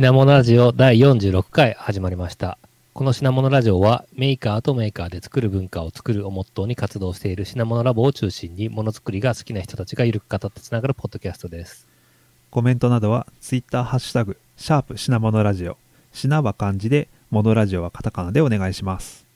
品物ラジオ第46回始まりました。この品物ラジオはメーカーとメーカーで作る文化を作るをモットーに活動している品物ラボを中心にものづくりが好きな人たちがゆるく語ってつながるポッドキャストです。コメントなどは Twitter ハッシュタグ、シャープ品物ラジオ。品は漢字で、モノラジオはカタカナでお願いします。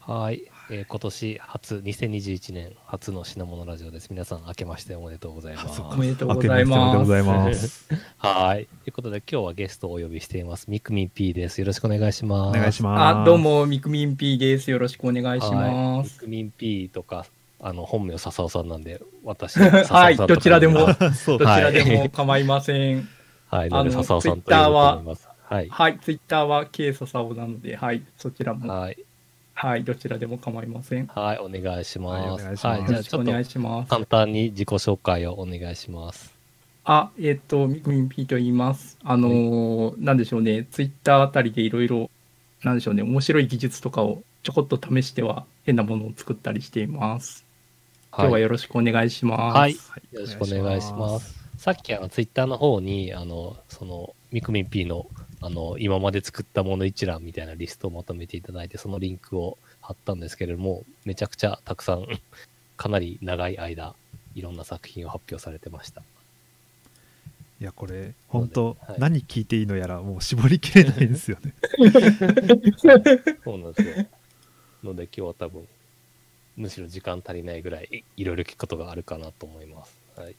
はい、えー今年初、2021年初の品物ラジオです。皆さん明けましておめでとうございます。おめでとうございます。ましておめでとうございます。はい。ということで今日はゲストをお呼びしています。みくみん P です。よろしくお願いします。お願いします。あ、どう。も、みくみん P です。よろしくお願いします。くみん P とか、あの、本名笹尾さんなんで、私、はいどちらでもどちらではいも 構いません。はい、なのであの笹尾さんと呼ぶと思います。はい。はい、ツイッターは K 笹尾なので、はい、そちらも、はい。はい、どちらでも構いません。はい、お願いします。はいお願いしますじゃあちょっよろしくお願いとします。簡単に自己紹介をお願いします。あ、えっ、と、みくみん P と言います。あのーなんでしょうね、ツイッターあたりでいろいろ、なんでしょうね、面白い技術とかをちょこっと試しては変なものを作ったりしています。今日はよろしくお願いします。はいはいよろしくお願いします。さっきあのツイッターの方に、あの、その、みくみん P の、あの、今まで作ったもの一覧みたいなリストをまとめていただいて、そのリンクを貼ったんですけれども、めちゃくちゃたくさん、かなり長い間、いろんな作品を発表されてました。いや、これ、本当、はい何聞いていいのやら、もう絞りきれないんですよね。そうなんですよ。ので今日は多分、むしろ時間足りないぐらいいいろいろ聞くことがあるかなと思います。はい。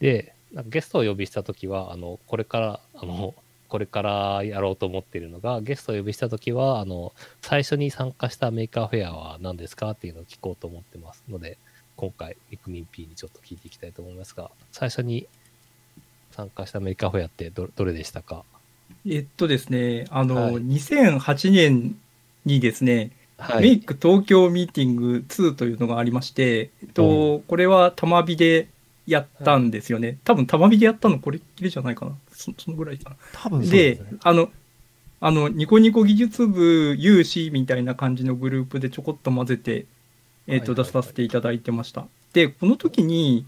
で、ゲストをお呼びしたときは、あの、これから、あの、これからやろうと思っているのが、ゲストをお呼びしたときは、あの、最初に参加したメーカーフェアは何ですかっていうのを聞こうと思ってますので、今回、ミクミン P にちょっと聞いていきたいと思いますが、最初に参加したメーカーフェアってどどれでしたか？えっとですね、あの、はい。2008年にですね、はメイク東京ミーティング2というのがありまして、えっと、これは多摩美でやったんですよね。多分多摩美でやったのこれっきりじゃないかな。そ そのぐらいかな。多分そうでね。あの、あの、ニコニコ技術部有志みたいな感じのグループでちょこっと混ぜて、えっと、はいはいはい出させていただいてました。で、この時に、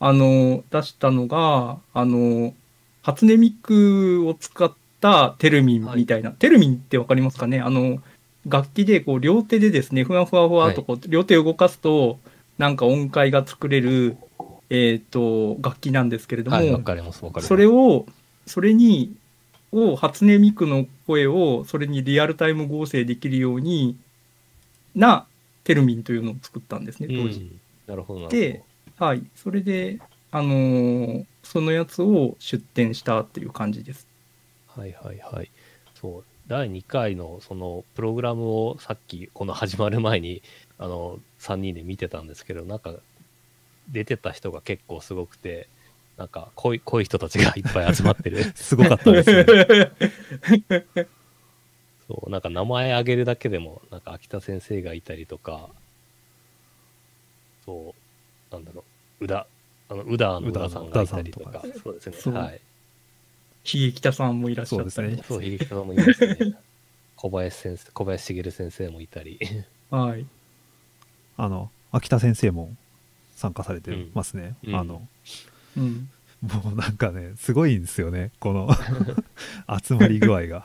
あの、出したのが、あの、初音ミクを使ったテルミンみたいな、テルミンってわかりますかね？あの、楽器でこう両手でですね、ふわふわふわとこう、両手を動かすと、なんか音階が作れる、えっ、と、楽器なんですけれども、はい、わかります、わかります。それを、それに、を、初音ミクの声を、それにリアルタイム合成できるように、な、テルミンというのを作ったんですね、当時。うんなるほどなるほど。ではい。それで、あのーそのやつを出展したっていう感じです。はいはいはい。そう、第2回のそのプログラムをさっきこの始まる前にあの3人で見てたんですけど、なんか出てた人が結構すごくて、なんか濃い濃い人たちがいっぱい集まってる。すごかったですね。そう、なんか名前挙げるだけでも、なんか秋田先生がいたりとか、そう、なんだろう、宇田、あの、宇田の宇田さんがいたりとか宇田さん、そうですね。そうはい。悲劇田さんもいらっしゃったねそう、秀樹さんもいますね。小林先生、小林茂先生もいたり。はい。あの、秋田先生も参加されてますね。うんあの、うん。もうなんかね、すごいんですよね。この 集まり具合が。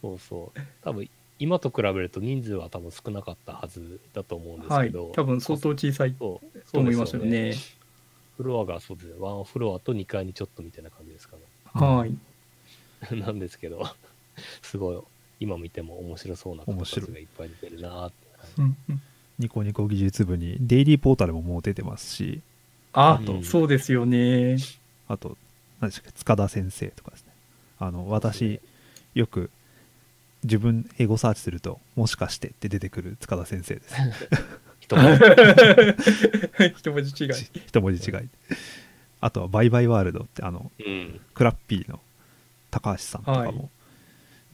そうそう。多分、今と比べると人数は多分少なかったはずだと思うんですはい。けど。多分相当小さいと思いますよそうでね。フロアがそうですね。ワンフロアと2階にちょっとみたいな感じですかね。はい。なんですけど、すごい、今見ても面白そうな方たちがいっぱい出てるなーって。うんうんニコニコ技術部にデイリーポータルももう出てますし、あうん、そうですよね。あと、何でしたっけ、塚田先生とかですね。あの、私、よく自分英語サーチすると、もしかしてって出てくる塚田先生です。一文字違い。一文字違い。あとは、バイバイワールドって、あの、うん。クラッピーの高橋さんとかも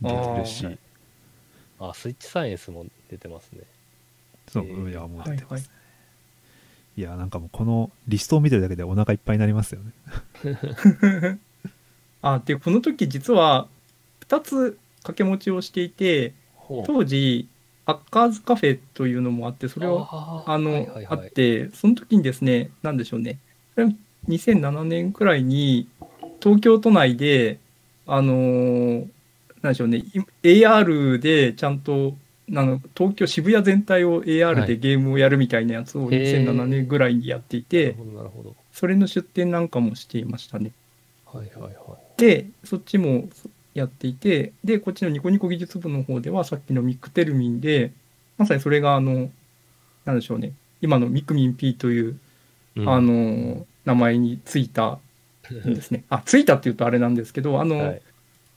出てるはいし、ああ、スイッチサイエンスも出てますね。そう、えーいや、もうてますね。。いや、なんかもうこのリストを見てるだけでお腹いっぱいになりますよね。あ、で、この時実は2つ掛け持ちをしていて、当時、アッカーズカフェというのもあって、それをあの、はいはいはいあって、その時にですね、なんでしょうね。これ2007年くらいに、東京都内で、あのーなんでしょうね、い AR でちゃんと、あの東京、渋谷全体を AR はいでゲームをやるみたいなやつをへー2007年ぐらいにやっていなるて、ほど、なるほど。それの出展なんかもしていましたね。はいはいはい。で、そっちもやっていて、で、こっちのニコニコ技術部の方では、さっきのミックテルミンで、まさにそれが、あの、なんでしょうね、今のミクミン P という、うんあ、の、名前についたんですね。あ、ついたっていうとあれなんですけど、あの、はい。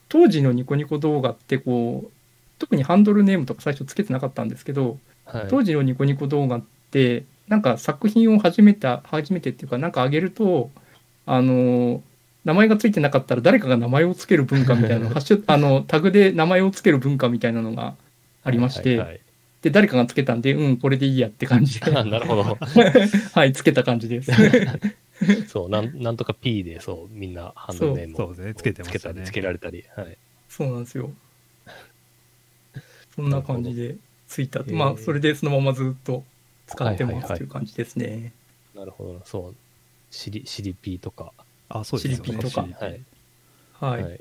当時のニコニコ動画って、こう、特にハンドルネームとか最初つけてなかったんですけど、はい。当時のニコニコ動画って、なんか作品を始めた、初めてっていうか、なんか上げると、あの、名前がついてなかったら誰かが名前をつける文化みたいなの、ハッシュあの、タグで名前をつける文化みたいなのがありまして、はいはいで、誰かがつけたんで、うん、これでいいやって感じで、はいなるほど。はい、つけた感じです。そう、なんなんとか P で、そう、みんなハンドルネームをそうそうですねつけてまつけしたねたり、つけられたり。はい。そうなんですよ。そんな感じでついた。まあそれでそのままずっと使ってますという感じですね。なるほど。そう。シリ、シリ P とか。あそうですよねシリピとかはい。はい。はい。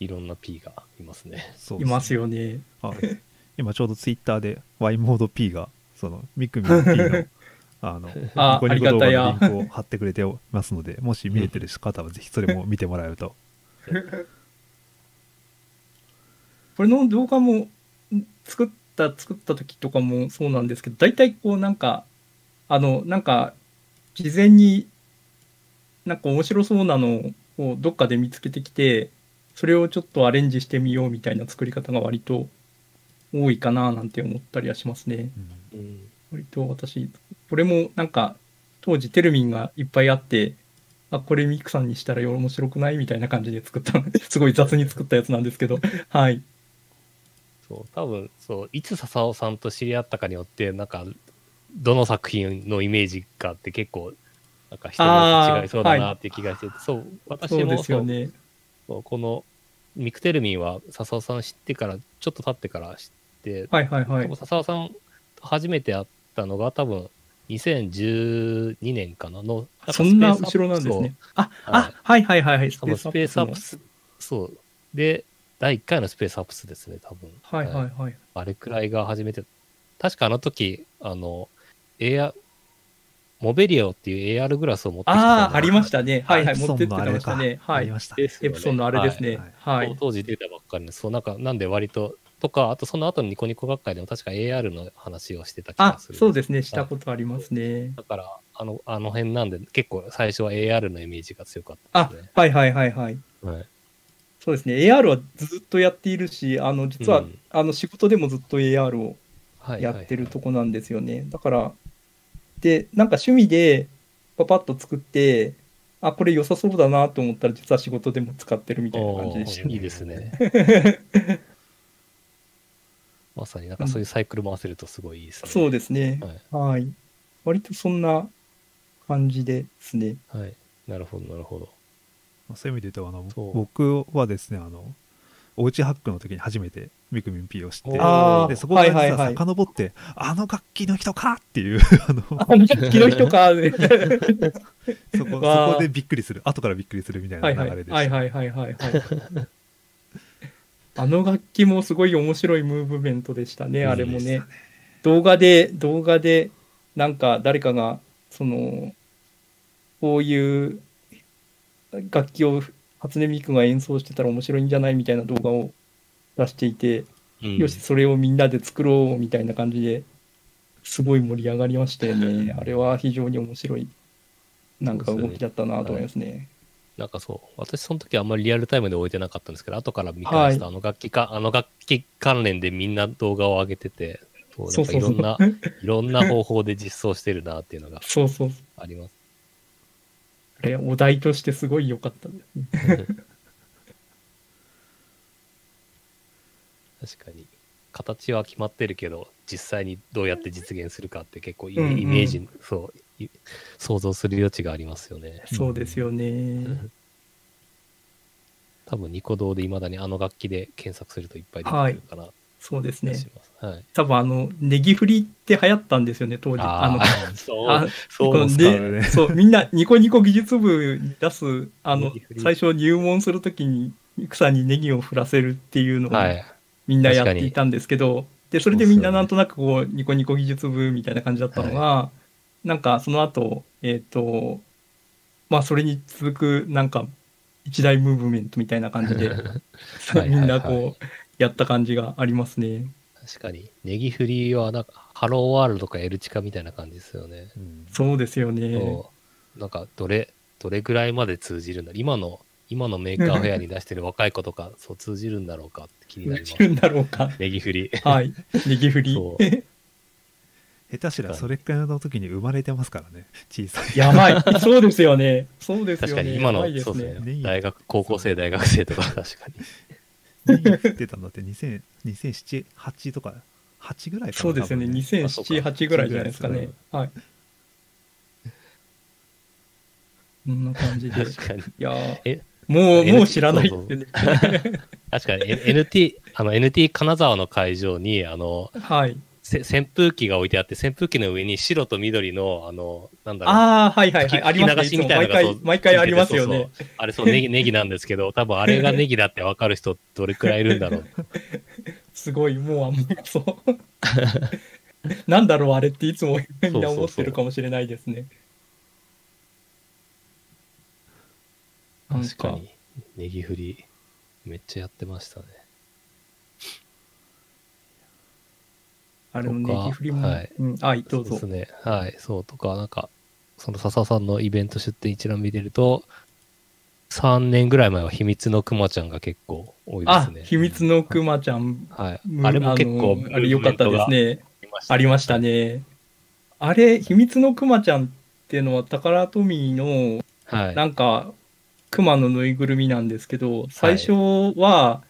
いろんな P がいますね。そうでいますよね。はい今ちょうどツイッターで Y モード P がそのミクミン P の あのあニコニコ動画のリンクを貼ってくれてますのでもし見れてる方はぜひそれも見てもらえると これの動画もん作った、作った時とかもそうなんですけど、大体こうなんか、あの、なんか、事前になんか面白そうなのをどっかで見つけてきて、それをちょっとアレンジしてみようみたいな作り方が割と多いかななんて思ったりはしますね。うんうん。割と私、これもなんか、当時テルミンがいっぱいあって、あ、これミクさんにしたら面白くないみたいな感じで作ったのすごい雑に作ったやつなんですけど、はい。そう、多分、そう、いつ笹尾さんと知り合ったかによって、なんか、どの作品のイメージかって結構、なんか人によって違いそうだなっていう気がしてて、そう、私もそうですよね。そうこのミクテルミンは笹尾さん知ってから、ちょっと経ってから知って、はいはいはい。笹尾さんと初めて会ったのが多分2012年かなの、かそんな後ろなんですね。あ、はいあ、はいはいはいはい。スペースアップのス、そう。で、第1回のスペースアップスですね、多分。はいはいはい。あれくらいが初めて、確かあの時、あの、AR、モベリオっていう AR グラスを持ってきたああ、ありましたね。はいはい。持ってってましたね。はい。ありましたですよねエプソンのあれですね。ははい。当時出たばっかりの、そう、なんか、なんで割と、とか、あとその後のニコニコ学会でも確か AR の話をしてた気あが、する。そうですね。したことありますね。だから、あの、あの辺なんで、結構最初は AR のイメージが強かったあですね。、はいはいはいはい。はい。そうですね。AR はずっとやっているし、あの、実は、うんあの、仕事でもずっと AR をはい。やってるとこ。こなんですよね。だから、で、なんか趣味でパパッと作って、あ、これ良さそうだなと思ったら、実は仕事でも使ってるみたいな感じでしたね。いいですね。まさになんかそういうサイクル回せるとすごいいいですね。そうですね。はい。はい。割とそんな感じですね。はい。なるほど、なるほど。まあそういう意味で言うとあの僕はですねあのおうちハックの時に初めてミクミン P を知ってでそこから実ははいはい。はい遡って、あの楽器の人かっていう あのあ、楽器の人か。ね そこそこでびっくりする。後からびっくりするみたいな流れではいはいはいはいはい。あの楽器もすごい面白いムーブメントでしたね、あれもね。動画で、動画で、なんか誰かが、その、こういう楽器を初音ミクが演奏してたら面白いんじゃないみたいな動画を出していて、うんよし、それをみんなで作ろうみたいな感じで、すごい盛り上がりましたよね。あれは非常に面白い、なんか動きだったなと思いますね。なんかそう、私その時あんまりリアルタイムで置いてなかったんですけど、後から見返すと、はあの楽器か、あの楽器関連でみんな動画を上げてて、そういろんな、いろんな方法で実装してるなっていうのが そうそう。あります。あれ、お題としてすごい良かったですね。確かに。形は決まってるけど、実際にどうやって実現するかって結構イ,、うんうんイメージ、そう、い想像する余地がありますよね。そうですよね。多分ニコ動で未だにあの楽器で検索するといっぱい出てくるかな。そうですね。はい。多分あの、ネギフリって流行ったんですよね、当時。ああの、あ、そうあ、そうねねそう、みんなニコニコ技術部に出す、あの最初入門するときに草にネギを振らせるっていうのをはい。みんなやっていたんですけど、で、それでみんななんとなくこう、ニコニコ技術部みたいな感じだったのが、なんかその後、えっ、と、まあそれに続くなんか一大ムーブメントみたいな感じで、はいはいみんなこう、やった感じがありますね。確かに。ネギフリはなんか、ハローワールドか Lチカみたいな感じですよね。うんそうですよね。なんか、どれ、どれぐらいまで通じるんだ今の、今のメーカーフェアに出してる若い子とか、そう通じるんだろうかって気になります。できるんだろうか。ネギフリ。はい。ネギフリ。そう 下手したらそれくらいの時に生まれてますからね小さいやばい。そうですよね。そうですよね。確かに、今のね。そうですね。ね大学、高校生、大学生とか、確かに。ネギ降ってたんだって2000 2007、8とか、8ぐらいかなそうですよね。多分2007、8ぐらいじゃないですかね。はい。こんな感じで。い確かに。やーえもう、もう知らないってね。確かに、NT、あの、NT 金沢の会場に、あの、はい。せ扇風機が置いてあって、扇風機の上に白と緑の、あの、なんだろう。ああ、はいはいはい。ありますね。毎のがそう回、毎回ありますよねそう。そうあれそう、ネギ、ネギなんですけど、多分あれがネギだって分かる人、どれくらいいるんだろう。すごい、もうあんまりそう。なんだろう、あれっていつもみんな思ってるかもしれないですね。なんか、確かに。ネギ振り、めっちゃやってましたね。あれのネギフリも、はいうん、はい、どうぞそうです。ね。はい。そうとか、なんか、その笹さんのイベント出店一覧見てると、3年ぐらい前は秘密のクマちゃんが結構多いであすね。、秘密のクマちゃん、はい。むあれも結構あれ良かったですね。ありましたね。ね。あれ、秘密のクマちゃんっていうのは、タカラトミーの、はい。なんか、クマのぬいぐるみなんですけど、最初は、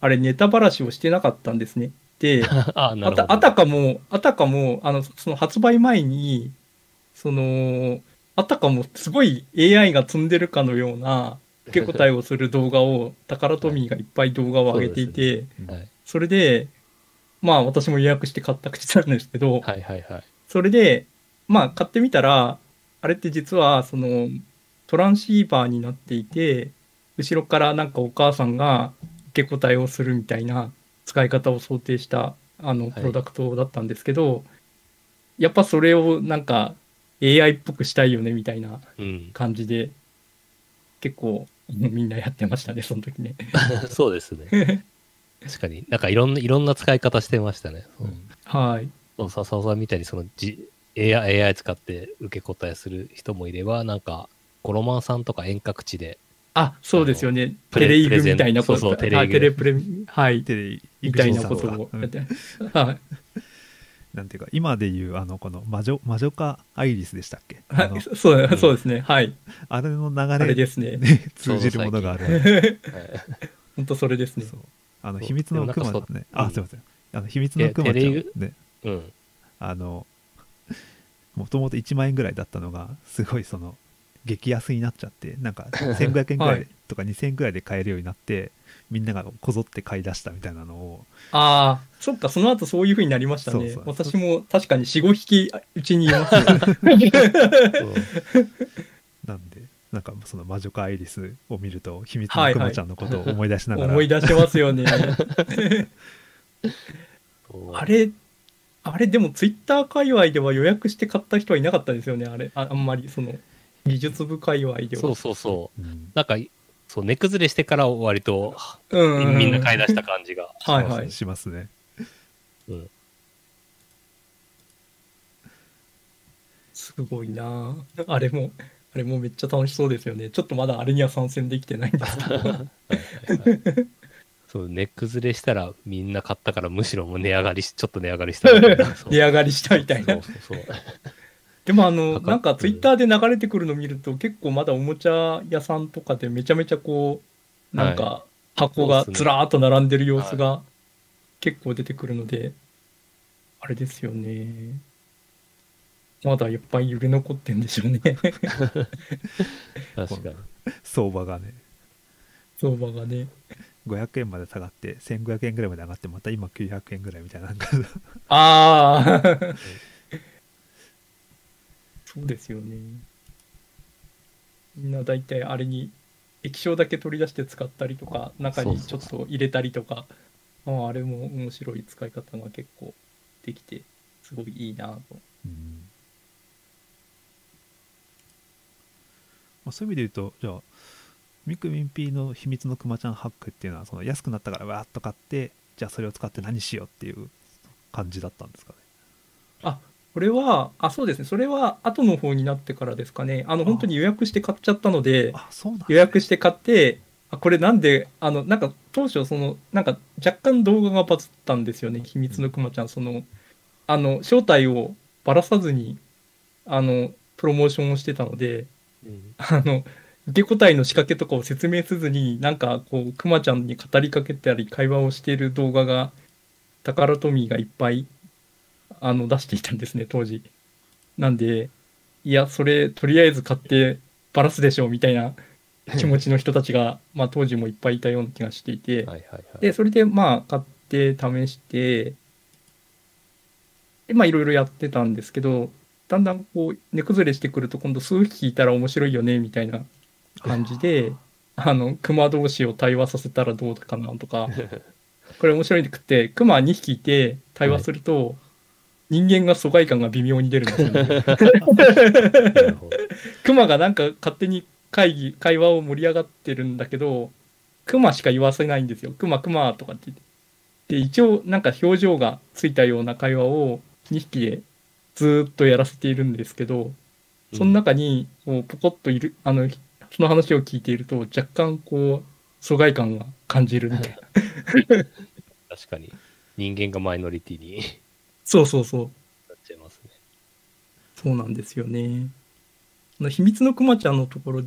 あれ、ネタばらしをしてなかったんですね。で、あ、た。あたかも、あたかも、あの、その発売前に、その、あたかもすごい AI が積んでるかのような受け答えをする動画を、タカラトミーがいっぱい動画を上げていて、はい。それで、まあ私も予約して買った口なんですけど、はいはいはい。それで、まあ買ってみたら、あれって実は、その、トランシーバーになっていて、後ろからなんかお母さんが受け答えをするみたいな使い方を想定した、あの、いプロダクトだったんですけど、やっぱそれをなんか AI っぽくしたいよねみたいなうん。感じで、結構みんなやってましたね、その時ね。そうですね。確かに。なんかいろんな、いろんな使い方してましたね。そううんはい。笹尾さんみたいにそのじ AI, AI 使って受け答えする人もいれば、なんか、コロマンさんとか遠隔地で、あ、そうですよね。テレイグみたいなこと。そうそうテレイグはいテレプレ、はい。テレみたいなことをうんやって。はい。なんていうか今でいうあのこの魔女魔女化アイリスでしたっけ？そうそうですね。はい。あれのあれ流れですね。で通じるものがあるはい 本当それですねあの秘密のクマねあうんすいませんあの秘密のクマちゃんねうん。あのもともと1万円ぐらいだったのがすごいその激安になっちゃってなんか 1500円ぐらいとか2000円ぐらいで買えるようになってみんながこぞって買い出したみたいなのをああ、そっか、その後そういう風になりましたね。私も確かに4、5匹うちにいますね。なんでなんかその魔女化アイリスを見ると秘密はいはいのクマちゃんのことを思い出しながら、思い出しますよね。あれ、あれでもツイッター界隈では予約して買った人はいなかったですよね、あれ。ああんまり、その、技術部界隈では。そうそうそう。うんなんか、そう、値崩れしてから割と。みんな買い出した感じが。はいはい。しますねうん。すごいなああれも、あれもめっちゃ楽しそうですよね。ちょっとまだあれには参戦できてないんですけど。はいはいはいそう、値崩れしたらみんな買ったからむしろもう値上がりし、ちょっと値上がりしたみたいな。値上がりしたみたいなそう。そうそう。でもあの、なんかツイッターで流れてくるの見ると、結構まだおもちゃ屋さんとかでめちゃめちゃこう、なんか箱がずらーっと並んでる様子が結構出てくるので、あれですよね。まだいっぱい売れ残ってんでしょうね。確かに。相場がね相場がね。500円まで下がって1500円ぐらいまで上がってまた今900円ぐらいみたいななんかああ。そうですよね。みんな大体あれに液晶だけ取り出して使ったりとか、中にちょっと入れたりとか、あああれも面白い使い方が結構できて、すごいいいなと。うん。まあ、そういう意味で言うとじゃあミクミンピーの秘密のクマちゃんハックっていうのはその安くなったからわーっと買ってじゃあそれを使って何しようっていう感じだったんですかね。あ、これは、あ、そうですね。それは後の方になってからですかね。あの、本当に予約して買っちゃったので、あそうね予約して買って、あこれなんで、あの、なんか当初、その、なんか若干動画がバズったんですよね、秘密のくまちゃん。その、あの、正体をばらさずに、あの、プロモーションをしてたので、うんあの、受け答えの仕掛けとかを説明せずに、なんかこう、くまちゃんに語りかけたり、会話をしている動画が、タカラトミーがいっぱい、あの、出していたんですね、当時。なんで、いや、それ、とりあえず買ってバラすでしょう、みたいな気持ちの人たちが、まあ当時もいっぱいいたような気がしていて、はいはいはい。で、それでまあ買って試して、で、まあいろいろやってたんですけど、だんだんこう、値崩れしてくると今度数匹いたら面白いよね、みたいな感じで、あの、熊同士を対話させたらどうかなとか、これ面白いくって、熊2匹いて対話すると、人間が疎外感が微妙に出るんですよね。クマがなんか勝手に会議、会話を盛り上がってるんだけど、クマしか言わせないんですよ。クマクマとかって言って。で、一応なんか表情がついたような会話を2匹でずーっとやらせているんですけど、その中にこうポコッといる、あの、その話を聞いていると若干こう、疎外感が感じるみたいな。確かに。人間がマイノリティにそうそうそう。なっちゃいますね。そうなんですよね。秘密のクマちゃんのところ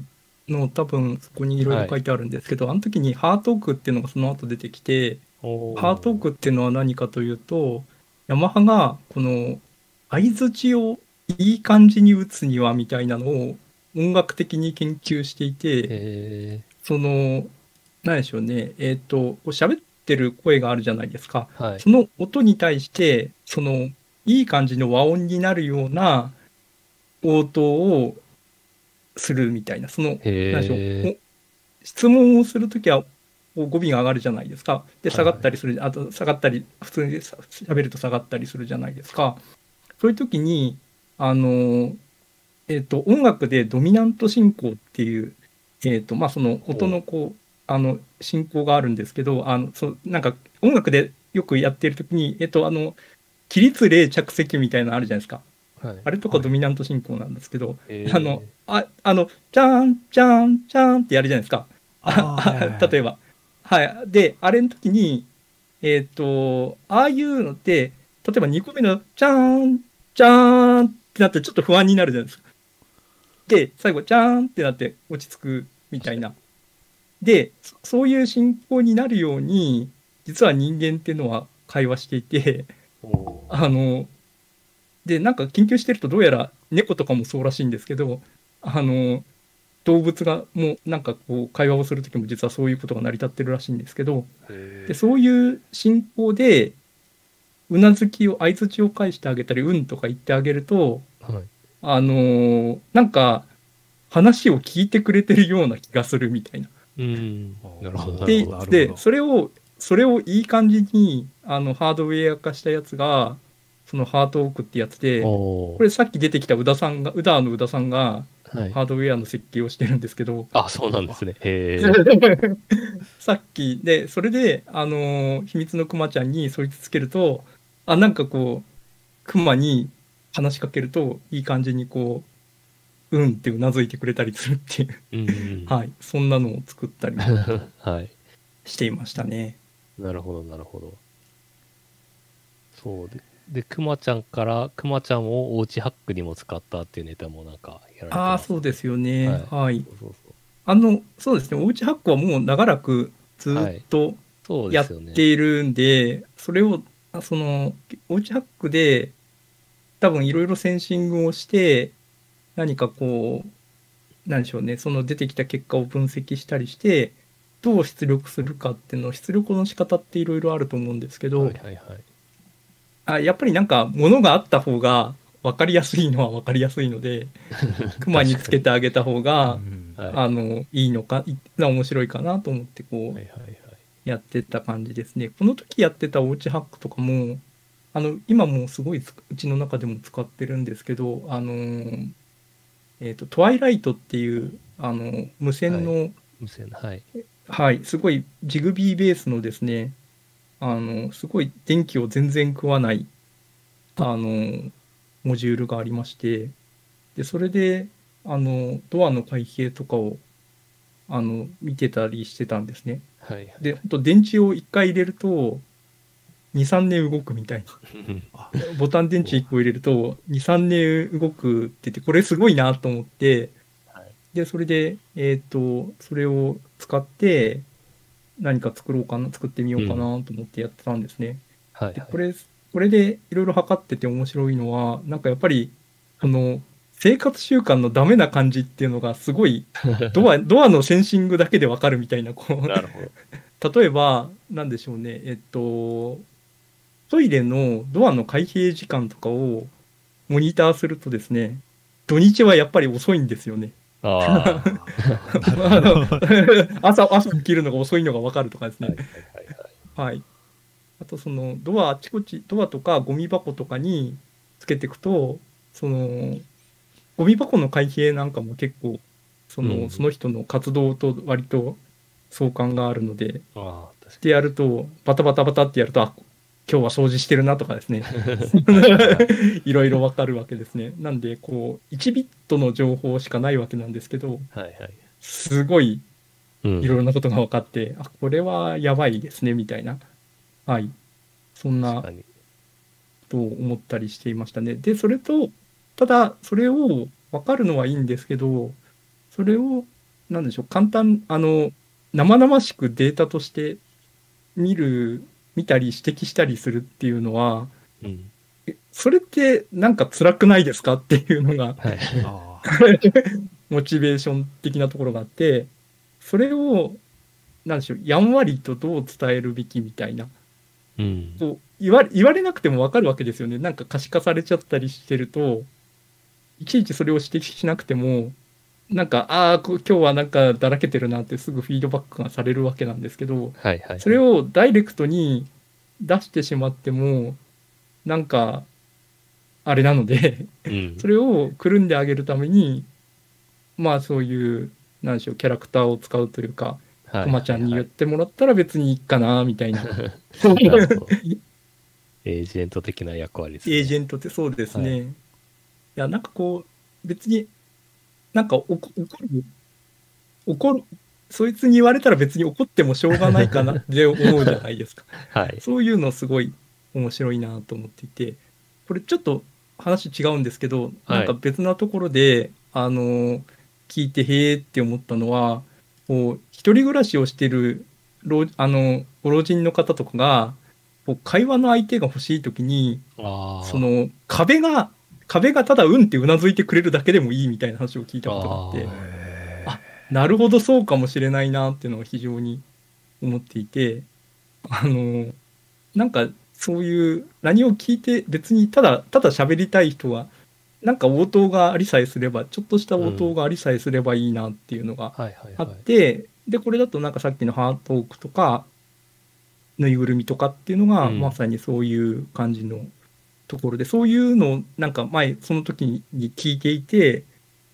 の多分そこにいろいろ書いてあるんですけど、あの時にハートークっていうのがその後出てきて、おハートークっていうのは何かというと、ヤマハがこの相づちをいい感じに打つにはみたいなのを音楽的に研究していて、へその、何でしょうね、えっ、と、こう喋ってる声があるじゃないですか。ーはい。その音に対して、その、いい感じの和音になるような応答をするみたいな、その、何でしょう質問をするときは、語尾が上がるじゃないですか。で、はい下がったりする、あと下がったり、普通にさ喋ると下がったりするじゃないですか。そういうときに、あの、えっ、と、音楽でドミナント進行っていう、えっ、と、まあ、その音のこう、あの、進行があるんですけど、あの、そう、なんか音楽でよくやってるときに、えっ、と、あの、起立例着席みたいなのあるじゃないですか。ーはい。あれとかドミナント進行なんですけど、へーあの、あ、あの、じゃーん、じゃーん、じゃーんってやるじゃないですか。あーはいはいはい 例えば。はい。で、あれの時に、えっ、と、ああいうのって、例えば2個目の、じゃーん、じゃーんってなってちょっと不安になるじゃないですか。で、最後、じゃーんってなって落ち着くみたいな。で、そそういう進行になるように、実は人間っていうのは会話していて、あの、で、なんか研究してるとどうやら猫とかもそうらしいんですけど、あの、動物がもうなんかこう会話をするときも実はそういうことが成り立ってるらしいんですけど、でそういう進行で、うなずきを、相づちを返してあげたり、うんとか言ってあげると、はい。あのなんか話を聞いてくれてるような気がするみたいな。うん。なるほど。なでそれをそれをいい感じにあのハードウェア化したやつがそのハートオークってやつでこれさっき出てきた宇田さんが宇田の宇田さんがはい。ハードウェアの設計をしてるんですけど、あ、そうなんですね。へえ。さっきでそれであの秘密のクマちゃんにそいつつけるとあなんかこうクマに話しかけるといい感じにこううんってうなずいてくれたりするっていう、うんうん。はい、そんなのを作ったり はい。していましたね。なるほど、なるほど。そうで。で、くまちゃんから、くまちゃんをおうちハックにも使ったっていうネタもなんかやられて。ああそうですよね。はいはいそうそうそう。あの、そうですね、おうちハックはもう長らくずっとやっ。ているんで、それを、あその、おうちハックで、多分いろいろセンシングをして、何かこう、なんでしょうね、その出てきた結果を分析したりして、どう出力するかっていうの出力の仕方っていろいろあると思うんですけど、はいはいはい。あやっぱりなんか物があった方が分かりやすいのは分かりやすいので クマにつけてあげた方がうんはいあのいいのかい面白いかなと思ってこう、はいはいはい。やってた感じですね。この時やってたおうちハックとかも、あの、今もすごいつうちの中でも使ってるんですけど、あのーえっ、と、トワイライトっていう、あの、無線の、無線、はい。はい、すごいジグビーベースのですね、あの、すごい電気を全然食わない、あの、モジュールがありまして、で、それで、あの、ドアの開閉とかを、あの、見てたりしてたんですね。はいはい。で、本当電池を1回入れると、2、3年動くみたいな。ボタン電池1個入れると、2、3年動くって言って、これすごいなと思って、はいで、それで、えっ、と、それを使って、何か作ろうかな、作ってみようかなと思ってやってたんですね。はいはい。でこれ、これでいろいろ測ってて面白いのは、なんかやっぱり、この、生活習慣のダメな感じっていうのがすごい、ドア、ドアのセンシングだけでわかるみたいな、こう、なるほど。例えば、なんでしょうね、えっと、トイレのドアの開閉時間とかをモニターするとですね、土日はやっぱり遅いんですよね。あ 朝、朝起きるのが遅いのがわかるとかですはいね。はい。あと、その、ドア、あちこち、ドアとかゴミ箱とかにつけていくと、その、ゴミ箱の開閉なんかも結構、その、うんその人の活動と割と相関があるので、ああ、確ってやると、バタバタバタってやると、あ、今日は掃除してるなとかですね。いろいろわかるわけですね。なんで、こう、1ビットの情報しかないわけなんですけど。はいはい。すごいうんいろいろなことが分かって、あ、これはやばいですね、みたいな。はい。そんな。と思ったりしていましたね。で、それと、ただ、それを分かるのはいいんですけど、それを、なんでしょう、簡単、あの、生々しくデータとして見る、見たり指摘したりするっていうのは、うん。えそれってなんか辛くないですかっていうのが、はい。あ モチベーション的なところがあって、それを、なんでしょう、やんわりとどう伝えるべきみたいな、うん。こう言われ言われなくてもわかるわけですよね。なんか可視化されちゃったりしてると、いちいちそれを指摘しなくても、なんか、ああ、こ今日はなんかだらけてるなってすぐフィードバックがされるわけなんですけど、はいはい。それをダイレクトに出してしまっても、なんか、あれなので、うん。それをくるんであげるために、まあそういう、なんでしょう、キャラクターを使うというか、はいくまちゃんに言ってもらったら別にいいかな、みたいな。エージェント的な役割ですね。エージェントってそうですね。い、や、なんかこう、別に、なんか怒怒る、怒る、そいつに言われたら別に怒ってもしょうがないかなって思うじゃないですか。はい。そういうのすごい面白いなと思っていて、これちょっと話違うんですけど、はいなんか別なところで、あの、聞いてへーって思ったのは、こう、一人暮らしをしてる老、あの、ご老人の方とかが、こう会話の相手が欲しいときに。その壁が、壁がただうんってうなずいてくれるだけでもいいみたいな話を聞いたことがあって。あなるほどそうかもしれないなっていうのが非常に思っていて、あの、なんかそういう何を聞いて別にただ、ただ喋りたい人は、なんか応答がありさえすれば、ちょっとした応答がありさえすればいいなっていうのがあはい。って、で、これだとなんかさっきのハートークとか、ぬいぐるみとかっていうのが、うん。まさにそういう感じのところで、そういうのをなんか前、その時に聞いていて、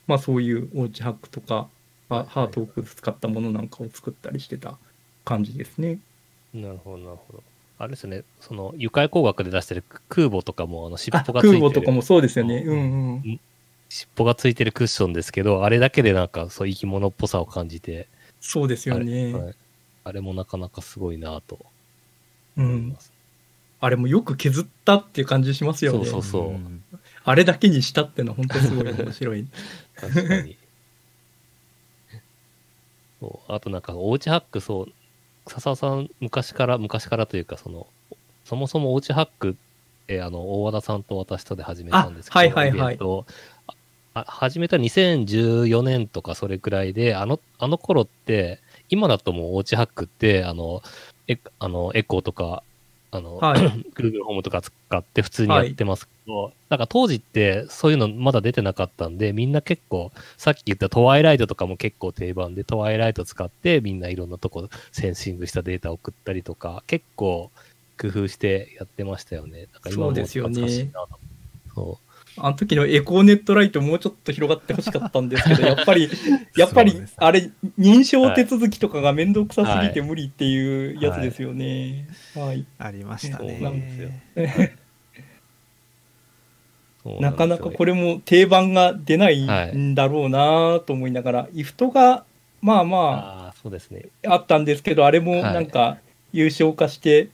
まあそういうおうちハックとか、ハートーク使ったものなんかを作ったりしてた感じですね。なるほどなるほど。あれですね、その、愉快工学で出してる空母とかも、あの、尻あ、尾がついてる。空母とかもそうですよね。ううんうん。尻尾がついてるクッションですけど、あれだけでなんか、そう、生き物っぽさを感じて、そうですよね。あれ,、はい、あれもなかなかすごいなとうん思いま。す。あれもよく削ったっていう感じしますよね。そうそうそうんあれだけにしたっていうのは本当にすごい面白い。確かに。そうあとなんか、おうちハック、そう、笹尾さん、昔から、昔からというか、その、そもそもおうちハックって、あの、大和田さんと私とで始めたんですけど、あはいはいはい始めた2014年とかそれくらいで、あの、あの頃って、今だともうおうちハックって、あの、エあのエコーとか、あの、はい。Google ホームとか使って普通にやってます。けど、なんか当時ってそういうのまだ出てなかったんで、みんな結構、さっき言ったトワイライトとかも結構定番で、トワイライト使ってみんないろんなとこセンシングしたデータを送ったりとか、結構工夫してやってましたよね。なんか今もそうですよね。懐かしいなとそあの時のエコーネットライトもうちょっと広がってほしかったんですけど、やっぱり、やっぱりあれ、認証手続きとかがめんどくさすぎて無理っていうやつですよね。はい。ありましたね。そうなんですよなかなかこれ、れも定番が出ないんだろうなと思いながら、イフトが、まあまああ、そうですね。あ、あったんですけど、あれもはいなんか優勝化して、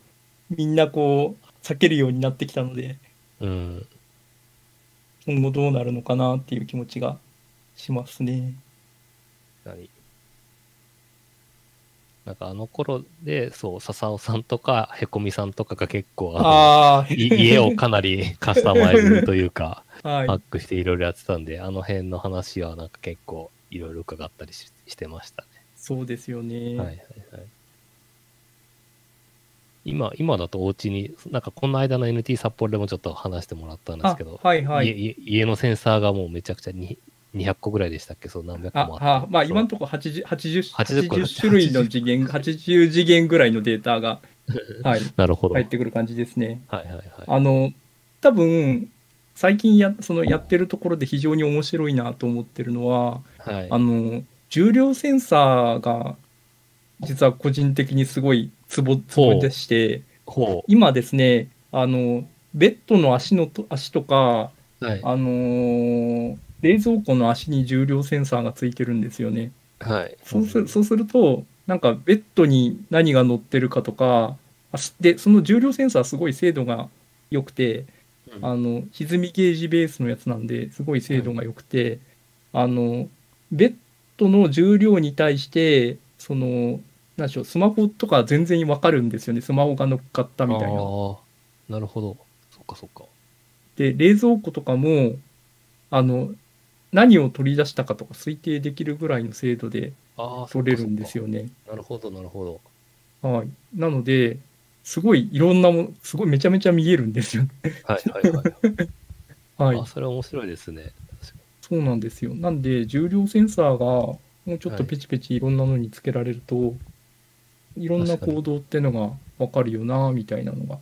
みんなこう、避けるようになってきたので、うん。今後どうなるのかなっていう気持ちがしますね。何なんかあの頃で、そう、笹尾さんとか、へこみさんとかが結構、あのあ家をかなりカスタマイズというか、はいハックしていろいろやってたんで、あの辺の話はなんか結構いろいろ伺ったりししてましたそうですよね。ね。はいはいはい。今、今だとお家に、なんかこの間の NT 札幌でもちょっと話してもらったんですけど、あはいはい家のセンサーがもうめちゃくちゃに200個ぐらいでしたっけ？そう何百個あもあって。あまあ今のところ 80, 80, 80個80種類の次元、80次元ぐらいのデータが、はい、なるほど。入ってくる感じですね。はいはいはい。あの、多分、最近や、そのやってるところで非常に面白いなと思ってるのは、はい。あの、重量センサーが、実は個人的にすごいツボ、ツボでして、ほ今ですね、あの、ベッドの足のと、足とか、う。はい。あのー冷蔵庫の足に重量センサーがついてるんですよね。はい。そうするそうすると、なんかベッドに何が乗ってるかとか、で、その重量センサーすごい精度が良くて、うんあの、歪みゲージベースのやつなんで、すごい精度が良くて、あの、ベッドの重量に対して、その、なんでしょう、スマホとか全然わかるんですよね。スマホが乗っかったみたいな。あーなるほど。そっかそっか。で、冷蔵庫とかも、あの、何を取り出したかとか推定できるぐらいの精度でああ、取れるんですよ。よね。なるほど、なるほど。はい。なので、すごいいろんなもの、すごいめちゃめちゃ見えるんですよ。はいはいはい。はい あ、。それ面白いですね。そうなんですよ。なんで、重量センサーがもうちょっとペチペチいろんなのにつけられると、い、ろんな行動ってのがわかるよな、みたいなのが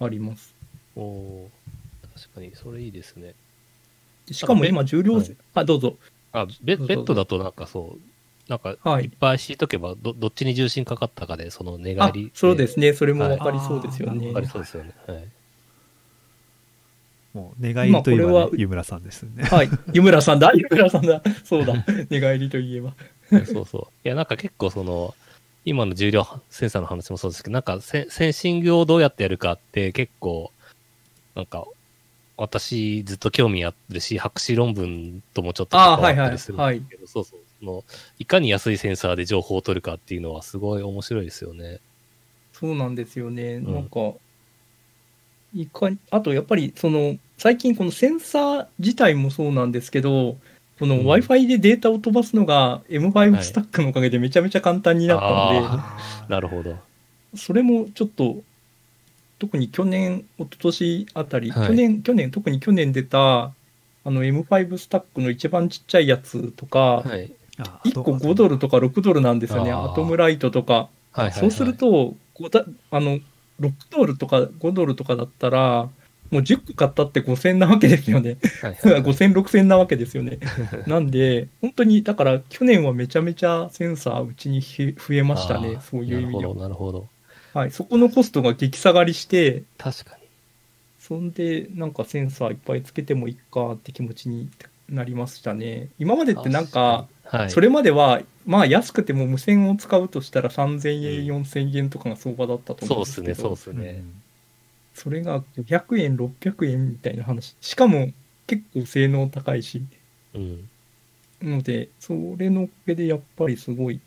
あります。に。おおー確かに、それいいですね。でしかも今、重量はいあ、どうぞ。あ、ベベッドだとなんかそう、なんか、はいいっぱい敷いとけば、どどっちに重心かかったかで、その寝あ返り。、そうですね。それもはいわかりそうですよね。わかりそうですよね。はい。もう、寝返りといえば、まあこれはね、湯村さんですね。はい。湯村さんだ。湯村さんだ。そうだ。寝返りといえば。そうそう。いや、なんか結構その、今の重量センサーの話もそうですけど、なんかセセンシングをどうやってやるかって結構、なんか、私ずっと興味あってるし、博士論文ともちょっと関わったりするんですけど、そうそう。そのいかに安いセンサーで情報を取るかっていうのはすごい面白いですよね。そうなんですよね。んなんか、いかに、あとやっぱり、その、最近このセンサー自体もそうなんですけど、このうん Wi-Fi でデータを飛ばすのがは M5 いスタックのおかげでめちゃめちゃ簡単になったんで、あ なるほど。それもちょっと、特に去年、一昨年あたり、はい去年、去年、特に去年出た、あの M5 スタックの一番ちっちゃいやつとか、はい。あ1個5ドルとか6ドルなんですよね。アトムライトとか。はいはい、はい。そうする、と、あの、6ドルとか5ドルとかだったら、もう10個買ったって5000なわけですよね。はいはいはい、5000、6000なわけですよね。なんで、本当に、だから去年はめちゃめちゃセンサーうちにひ増えましたね。そういう意味では。なるほど。はい。そこのコストが激下がりして、確かに。そんで、なんかセンサーいっぱいつけてもいいかって気持ちになりましたね。今までってなんか、はい。それまでは、まあ安くても無線を使うとしたら3000円、うん4000円とかが相場だったと思そううんでですすね、けど、そうですね。それが500円、600円みたいな話。しかも結構性能高いし。うん。ので、それのおかげでやっぱりすごい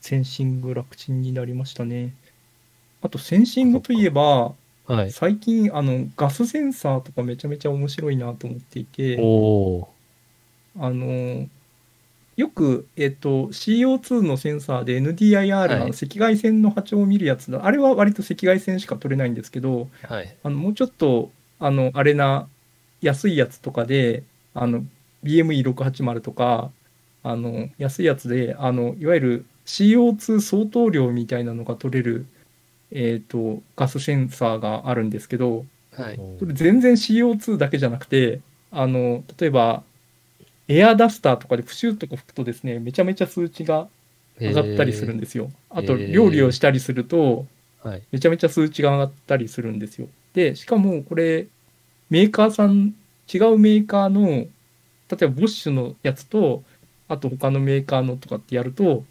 センシング楽ちんになりましたね。あとセンシングといえば、はい。最近あのガスセンサーとかめちゃめちゃ面白いなと思っていて、あの、よく、えっと、CO2 のセンサーで NDIR はいの赤外線の波長を見るやつだ、あれは割と赤外線しか取れないんですけど、はい。あのもうちょっと、あの、あれな、安いやつとかで、あの、BME680 とか、あの、安いやつで、あの、いわゆる CO2 相当量みたいなのが取れる、えっと、ガスセンサーがあるんですけど、はい。それ全然 CO2 だけじゃなくて、あの、例えば、エアダスターとかでプシューとか吹くとですね、めちゃめちゃ数値が上がったりするんですよ。あと、料理をしたりすると、はい。めちゃめちゃ数値が上がったりするんですよ。で、しかもこれ、メーカーさん、違うメーカーの、例えばボッシュのやつと、あと他のメーカーのとかってやると、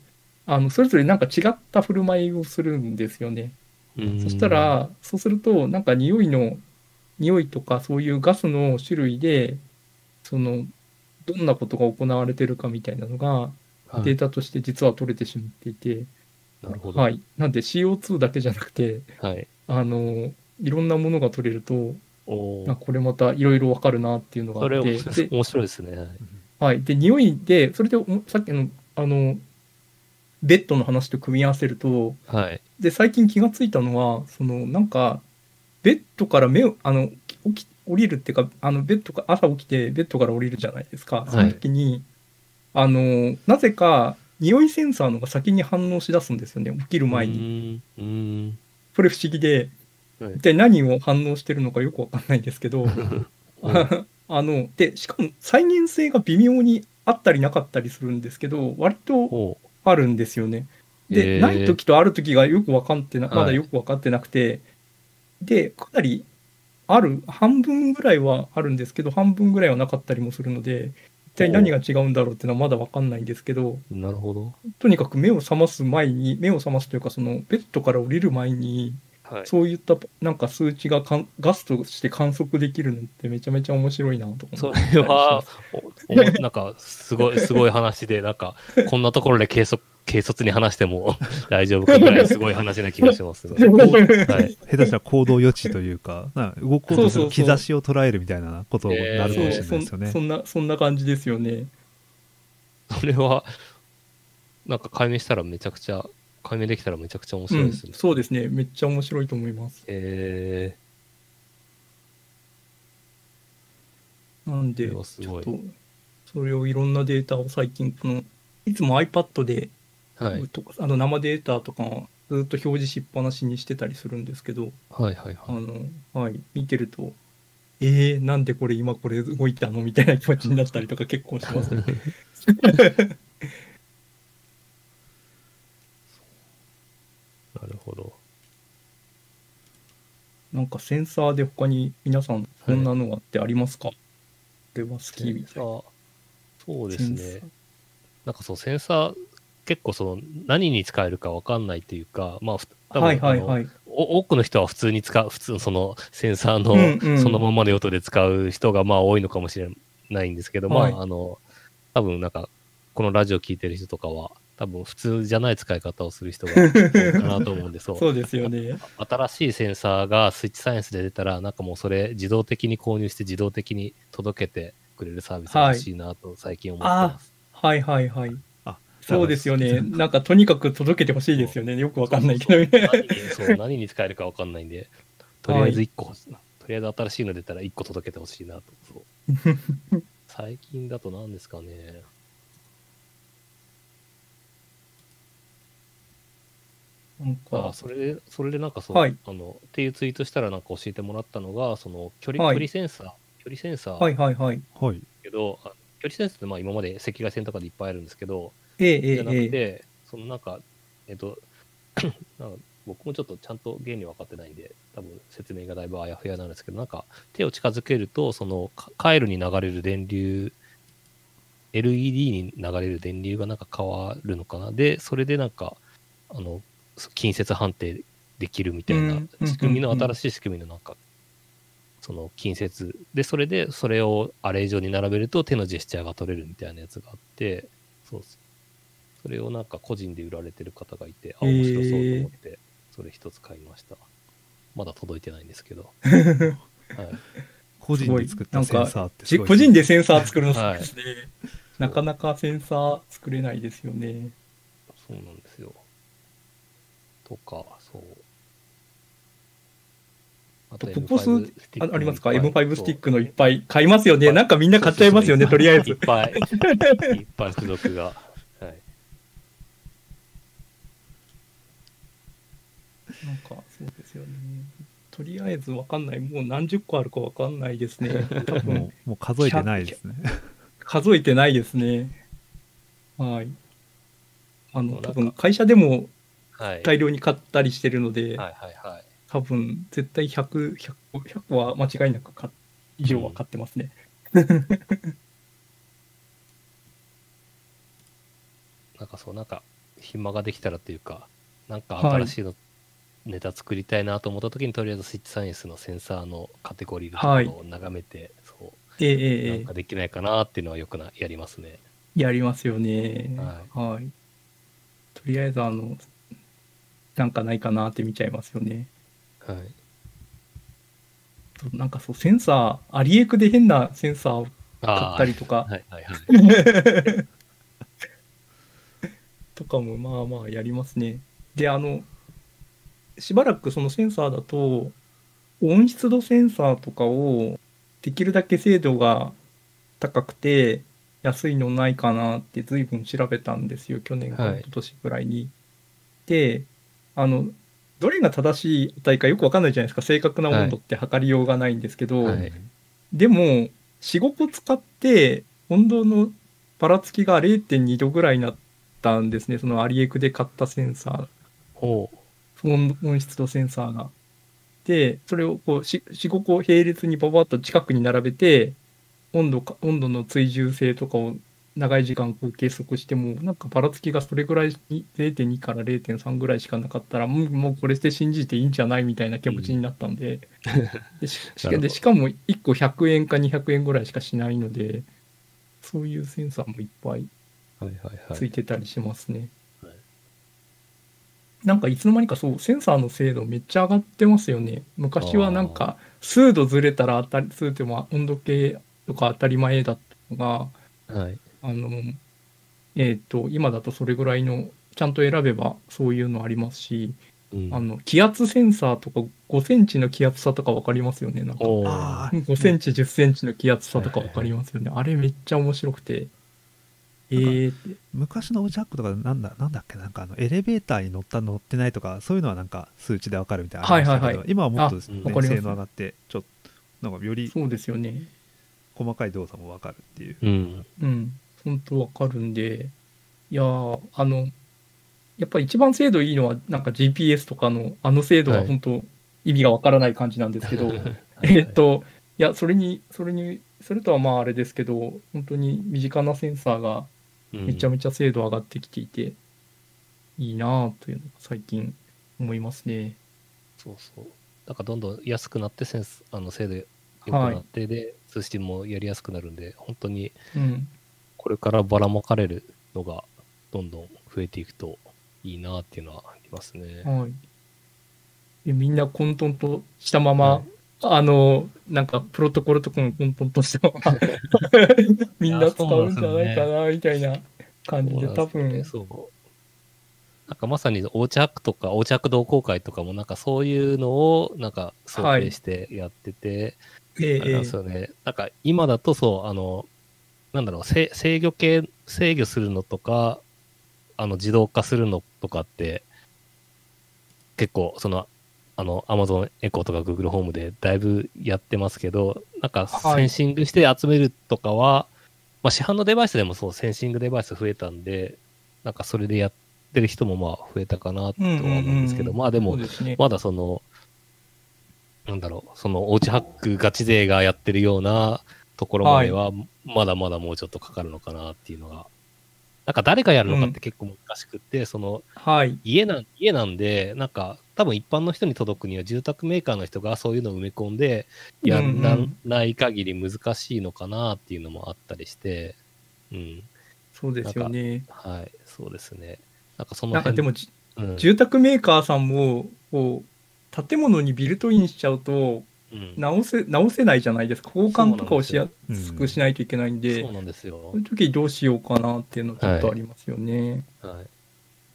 あの、それぞれなんか違った振る舞いをするんですよね。そしたら、そうすると、なんか匂いの、匂いとかそういうガスの種類で、その、どんなことが行われてるかみたいなのが、うん、データとして実は取れてしまっていて、なるほど。はい。なんで CO2 だけじゃなくて、はい。あの、いろんなものが取れると、おこれまたいろいろわかるなっていうのがあそれって、で面白いですね。はいはい。で、匂いで、それでおさっきの、あの、ベッドの話と組み合わせると、はい。で、最近気がついたのは、その、なんか、ベッドから目を、あの、起き、降りるっていうか、あの、ベッドか、朝起きてベッドから降りるじゃないですか。その時に、あの、なぜか、匂いセンサーのが先に反応し出すんですよね。起きる前に。これ不思議で、はい。一体何を反応してるのかよくわかんないんですけど、うん あの、で、しかも再現性が微妙にあったりなかったりするんですけど、割とあるんですよね。で、へー。ない時とある時がよくわかってな、はい。まだよくわかってなくて、で、かなりある、半分ぐらいはあるんですけど、半分ぐらいはなかったりもするので、一体何が違うんだろうっていうのはまだわかんないんですけど、なるほど。とにかく目を覚ます前に、目を覚ますというか、そのベッドから降りる前に、はい。そういったなんか数値がかんガスとして観測できるのってめちゃめちゃ面白いなとそ思ってれは、なんか、すごい、すごい話で、なんか、こんなところで軽率、軽率に話しても 大丈夫かぐらいすごい話な気がしますね。はい。下手したら行動予知というか、な動こうとする兆しを捉えるみたいなことになるかもしれないですよね。そんそん なそんな感じですよね。それは、なんか解明したらめちゃくちゃ、解明できたらめちゃくちゃ面白うんいですね。そうですね。めっちゃ面白いと思います。えなんで、ちょっとそれをいろんなデータを最近このいつも iPad で、ー、はい。あの生データとかをずっと表示しっぱなしにしてたりするんですけど、はいはいあはい。のはい見てると。えー、なんでこれ今これ動いたのみたいな気持ちになったりとか結構しますね。なるほど。なんかセンサーで他に皆さんこんなのがってありますか、これは好きみたいな。そうですね。なんかそう、センサー、結構その、何に使えるかわかんないっていうか、まあ、ふ多分はいはいはい。お多くの人は普通に使う、普通のそのセンサーのうんうんそのままの用途で使う人がまあ多いのかもしれないんですけど、はいまああの、多分なんか、このラジオ聞いてる人とかは、多分普通じゃない使い方をする人が多いかなと思うんで、そう。そうですよね。新しいセンサーがスイッチサイエンスで出たら、なんかもうそれ自動的に購入して自動的に届けてくれるサービスが欲しいなと最近思ってます。はいはいはい。あそうですよね。なんかとにかく届けてほしいですよね。よくわかんないけどね。何にそう何に使えるかわかんないんで、とりあえず1個欲しいな、とりあえず新しいの出たら1個届けてほしいなと。そう 最近だと何ですかね。なんかあ、それで、それでなんかそう、はいあの、っていうツイートしたらなんか教えてもらったのが、その距離、はい距離センサー、距離センサはいーはいはい。はい。けど、あ距離センサーってまあ今まで赤外線とかでいっぱいあるんですけど、じゃなくえええ。て、そのなんか、えっと、なんか僕もちょっとちゃんと原理分かってないんで、多分説明がだいぶあやふやなんですけど、なんか手を近づけると、そのか回路に流れる電流、LED に流れる電流がなんか変わるのかな。で、それでなんか、あの、近接判定できるみたいなうん仕組みの、新しい仕組みのなんか、その近接。で、それで、それをアレイ状に並べると手のジェスチャーが取れるみたいなやつがあって、そうそうそれをなんか個人で売られてる方がいて、あ、面白そうと思って、それ一つ買いました。まだ届いてないんですけど。はい。個人で作ったセンサーってすごいじ個人でセンサー作るの好きですね。なかなかセンサー作れないですよね。そうなんですよ。とか、そう。あとポポス M5 スティックあありますか？いっぱい ?M5 スティックのいっぱい買いますよね。なんかみんな買っちゃいますよね、とりあえず。いっぱい、いっぱい付属が。はい。なんかそうですよね。とりあえずわかんない。もう何十個あるかわかんないですね。多 も分うもう数えてないですね。数えてないですね。はい。あの、多分会社でもはい。大量に買ったりしてるので、はいはいはい。多分絶対100、100, 100個は間違いなく買っ以上は買ってますね。なんかそう、なんか、暇ができたらっていうか、なんかはい新しいの、ネタ作りたいなと思った時に、とりあえずスイッチサイエンスのセンサーのカテゴリーのところを眺めて、そええう、えええなんかできないかなっていうのはよくなやりますね。えやりますよね。ははい。とりあえず、あの、なんかないかなって見ちゃいますよね。はい。そうなんかそう、センサー、アリエクで変なセンサーを買あったりとか、はいはいはい。とかもまあまあやりますね。で、あの、しばらくそのセンサーだと、温湿度センサーとかをできるだけ精度が高くて安いのないかなって随分調べたんですよ、去年かはい一昨年ぐらいに。で、あの、どれが正しい値かよくわかんないじゃないですか。正確な温度って測りようがないんですけど、はいでも、4、5個使って、温度のばらつきが0.2度ぐらいになったんですね。そのアリエクで買ったセンサー、ほ温温湿度センサーが。で、それをこう、4、5個並列にババッと近くに並べて、温度か、温度の追従性とかを長い時間こう計測しても、なんかばらつきがそれぐらいに、0.2から0.3ぐらいしかなかったら、もうもうこれで信じていいんじゃないみたいな気持ちになったんで、でしし なるほどでしかも1個100円か200円ぐらいしかしないので、そういうセンサーもいっぱいう。はいはいはい。ついてたりしますね。はいなんかいつの間にかそう、センサーの精度めっちゃ上がってますよね。昔はなんか、数度ずれたら当たり、数でも温度計とか当たり前だったのが、はい。あの、えっ、と、今だとそれぐらいの、ちゃんと選べばそういうのありますし、うんあの、気圧センサーとか5センチの気圧差とかわかりますよね。なんかおーああ、5センチ、10センチの気圧差とかわかりますよね。あれめっちゃ面白くて。えー。昔のオジャックとかなんだなんだっけなんかあのエレベーターに乗った乗ってないとかそういうのはなんか数値でわかるみたいなのありましたけど、はいはいはい。今はもっとですあね性能上がってちょっとなんかよりそうですよね。細かい動作もわかるっていう。うん。うん、本当わかるんで、いやー、あの、やっぱり一番精度いいのは、なんか GPS とかの、あの精度ははい。本当、意味がわからない感じなんですけど、えっと、いや、それに、それに、それとはまああれですけど、本当に身近なセンサーがめちゃめちゃ精度上がってきていて、いいなぁというのが最近思いますね。そうそう。だからどんどん安くなってセンス、あの精度良くなって、で、通信もやりやすくなるんで、本当にうん。これからばらまかれるのがどんどん増えていくといいなっていうのはありますね。はい。でみんな混沌としたまま、はいあの、なんか、プロトコルとかも混沌としたまま、みんな使うんじゃないかな、みたいな感じで、多分、そう。なんかまさにオーチャックとか、オーチャック同好会とかもなんかそういうのをなんか想定してやってて、えあれなんですよね。なんか今だとそう、あの、なんだろう、制制御系、制御するのとか、あの自動化するのとかって、結構その、あの、Amazon Echo とか Google ホームでだいぶやってますけど、なんかはいセンシングして集めるとかは、まあ市販のデバイスでもそう、センシングデバイス増えたんで、なんかそれでやってる人もまあ増えたかなとは思うんですけど、うんうんうんまあでも。まだその、なんだろう、そのおうちハックガチ勢がやってるようなところまでは、まだまだもうちょっとかかるのかなっていうのが、なんか誰がやるのかって結構難しくって、そのはい。家なん、家なんで、なんか多分一般の人に届くには住宅メーカーの人がそういうのを埋め込んでやらない限り難しいのかなっていうのもあったりして、うん。そうですよね。はい、そうですね。なんかそのなんか辺でもじ、うん、住宅メーカーさんも、こう、建物にビルトインしちゃうと、うん直せ、直せないじゃないですか。交換とかをしやすくしないといけないんで、そうなんですよそういう時どうしようかなっていうのちょっとありますよね。はい。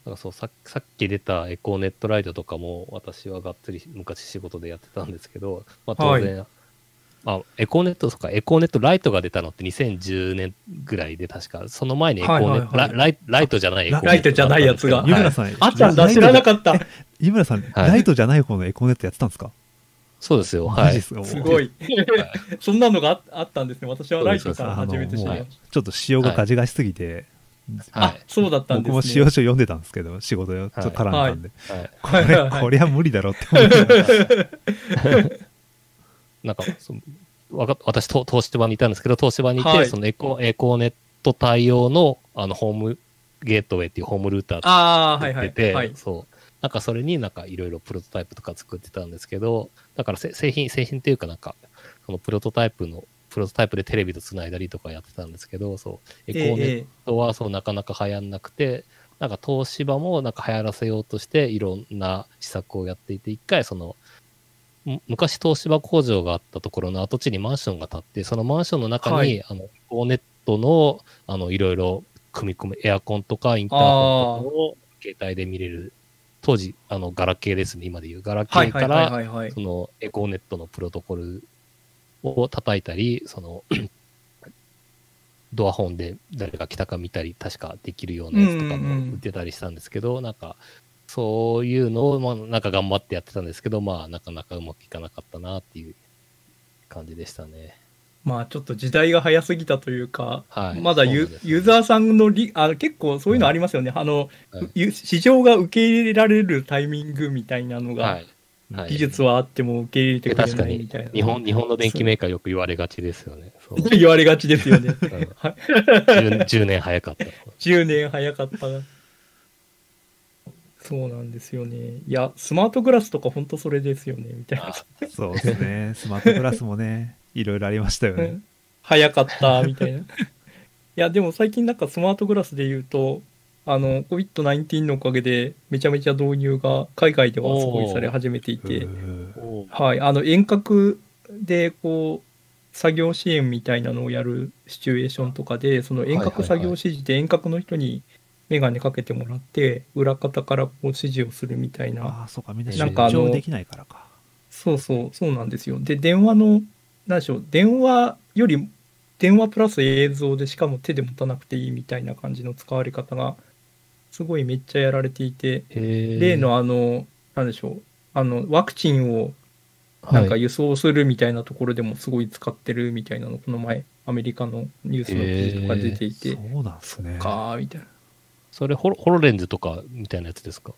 なんかそうささっき出たエコーネットライトとかも私はがっつり昔仕事でやってたんですけど、まあ、当然、あエコーネットとかエコーネットライトが出たのって2010年ぐらいで確か。その前にエコーネット、はいはいはいラライトじゃないエコーネットライトじゃないやつが。はい。湯村さん、あったん。だ、知らなかった。湯村さん、はい。ライトじゃない方のエコーネットやってたんですか？そうですよ。はい。すごい。そんなのがああったんですね。私はライトから初めて知りましもうちょっと仕様がガジガジすぎて、た。はいあ、そうだったん僕もですね。仕様書読んでたんですけど、仕事でちょっと絡んだんで、はいこれ、はいはいはいこりゃ無理だろうって思って。なんかそわか私と東芝にいたんですけど東芝にいて、はいそのエコエコーネット対応のあのホームゲートウェイっていうホームルーター。作ってて、はい、そう。なんかそれになんかいろいろプロトタイプとか作ってたんですけど、だからせ製品、製品っていうかなんか、そのプロトタイプの、プロトタイプでテレビと繋いだりとかやってたんですけど、そう、エコーネッええトはそうなかなか流行んなくて、なんか東芝もなんか流行らせようとしていろんな施策をやっていて、一回その、む昔東芝工場があったところの跡地にマンションが建って、そのマンションの中に、はいあの、エコーネットの、あの、いろいろ組み込むエアコンとかインターホンとかを携帯で見れる。当時、あの、ガラケーですね、今でいう。ガラケーから。そのエコーネットのプロトコルを叩いたり、その、ドアホンで誰が来たか見たり、確かできるようなやつとかうんうんうんも売ってたりしたんですけど、なんか、そういうのを、まあ、なんか頑張ってやってたんですけど、まあ、なかなかうまくいかなかったなっていう感じでしたね。まあちょっと時代が早すぎたというか、はい。まだユ,、そうなんですユーザーさんのリあ結構そういうのありますよね。あの、はいゆ市場が受け入れられるタイミングみたいなのが、はい。はい技術はあっても受け入れてくれ確かにないみたいな。日本、日本の電機メーカーよく言われがちですよね。言われがちですよね。うんはい 10, 10年早かった。10年早かった。そうなんですよね。いや、スマートグラスとか本当それですよね、みたいな。そうですね。スマートグラスもね、いろいろありましたよね。早かった、みたいな。いや、でも最近なんかスマートグラスで言うと、あの、COVID-19 のおかげでめちゃめちゃ導入が海外ではすごいされ始めていて、うんはい、あの、遠隔でこう、作業支援みたいなのをやるシチュエーションとかで、その遠隔作業指示で遠隔の人にメガネかけてもらって、裏方からこう指示をするみたいなああ、そうか、みんななんかあの出張できないからか。そうそう、そうなんですよ。で、電話の、なんでしょう、電話より、電話プラス映像でしかも手で持たなくていいみたいな感じの使われ方が、すごいめっちゃやられていて、例例のあの、なんでしょう、あの、ワクチンをなんか輸送するみたいなところでもすごい使ってるみたいなの、この前、アメリカのニュースの記事とか出ていて、そうなんですね。かーみたいな。それホロ、ホロレンズとかみたいなやつですか？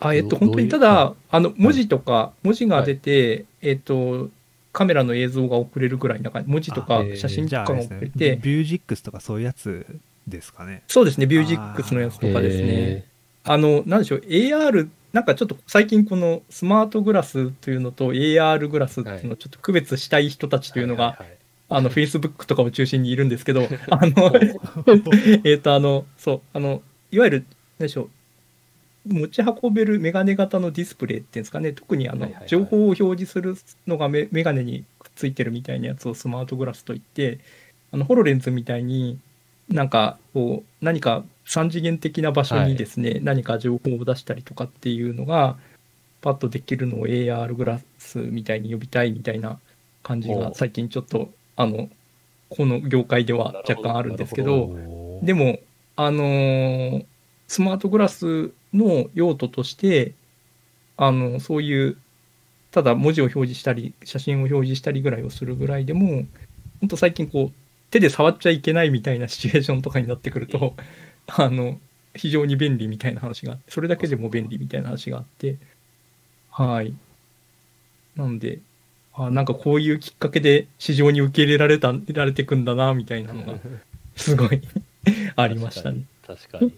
あ、えっと、ど本当にただ、あの、文字とか、文字が出て、えっと、カメラの映像が送れるぐらいな感じ、文字とか写真とかが送れて、ビュージックスとかそういうやつですかね。そうですね、ビュージックスのやつとかですね。あの、なんでしょう、AR、なんかちょっと最近このスマートグラスというのと AR グラスっていうのをちょっと区別したい人たちというのが、はいはいはいあの、Facebook とかを中心にいるんですけど、あの、えっと、あの、そう、あの、いわゆる、なんでしょう、持ち運べるメガネ型のディスプレイっていうんですかね、特にあの情報を表示するのがメメガネにくっついてるみたいなやつをスマートグラスといって、あの、ホロレンズみたいに、なんか、こう、何か三次元的な場所にですね、何か情報を出したりとかっていうのが、パッとできるのを AR グラスみたいに呼びたいみたいな感じが最近ちょっと、あの、この業界では若干あるんですけど、ど。でも、あのースマートグラスの用途として、あの、そういう、ただ文字を表示したり、写真を表示したりぐらいをするぐらいでも、本当最近こう、手で触っちゃいけないみたいなシチュエーションとかになってくると、あの、非常に便利みたいな話があって、それだけでも便利みたいな話があって、はい。なんで、あなんかこういうきっかけで市場に受け入れられた、られてくんだな、みたいなのが、すごいありましたね。確かに。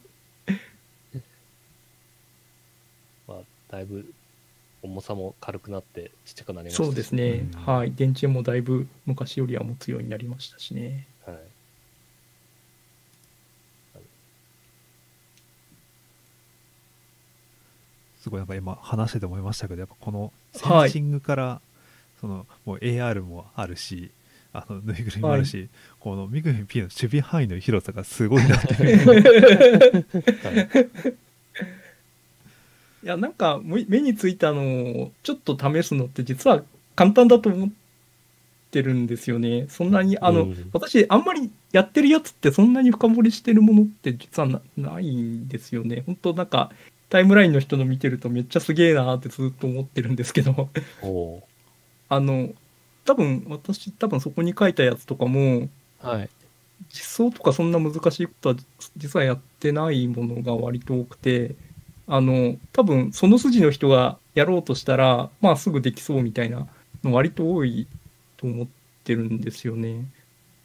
まあ、だいぶ重さも軽くなってちっちゃくなりましたし。そうですね、うん。はい。電池もだいぶ昔よりは持つようになりましたしね。はい。すごいなんか今話してて思いましたけど、やっぱこのセはいンシングから、そのもう AR もあるしあのぬいぐるみもあるし、このミグミン P の守備範囲の広さがすごいなってはい いや、なんか、目目についたのをちょっと試すのって実は簡単だと思ってるんですよね。そんなに、あの、うん私、あんまりやってるやつってそんなに深掘りしてるものって実はなないんですよね。本当なんか、タイムラインの人の見てるとめっちゃすげえなーってずっと思ってるんですけど、あの、多分、私、多分そこに書いたやつとかも、はい。実装とかそんな難しいことは実はやってないものが割と多くてあの多分その筋の人がやろうとしたらまあすぐできそうみたいなの割と多いと思ってるんですよね。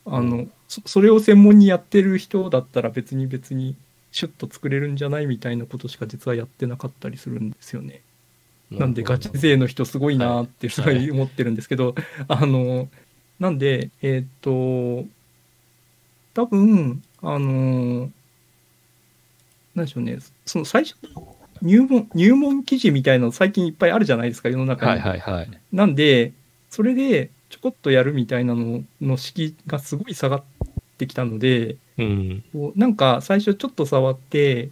あのそそれを専門にやってる人だったら別に別にシュッと作れるんじゃないみたいなことしか実はやってなかったりするんですよね。なんでガチ勢の人すごいなってすごい思ってるんですけど、あの、なんで、えーっと、多分、あの、なんでしょうね、その最初の入門、入門記事みたいなの最近いっぱいあるじゃないですか、世の中に。はいはいはい。なんで、それでちょこっとやるみたいなのの敷居がすごい下がってきたので、うん。こうなんか最初ちょっと触って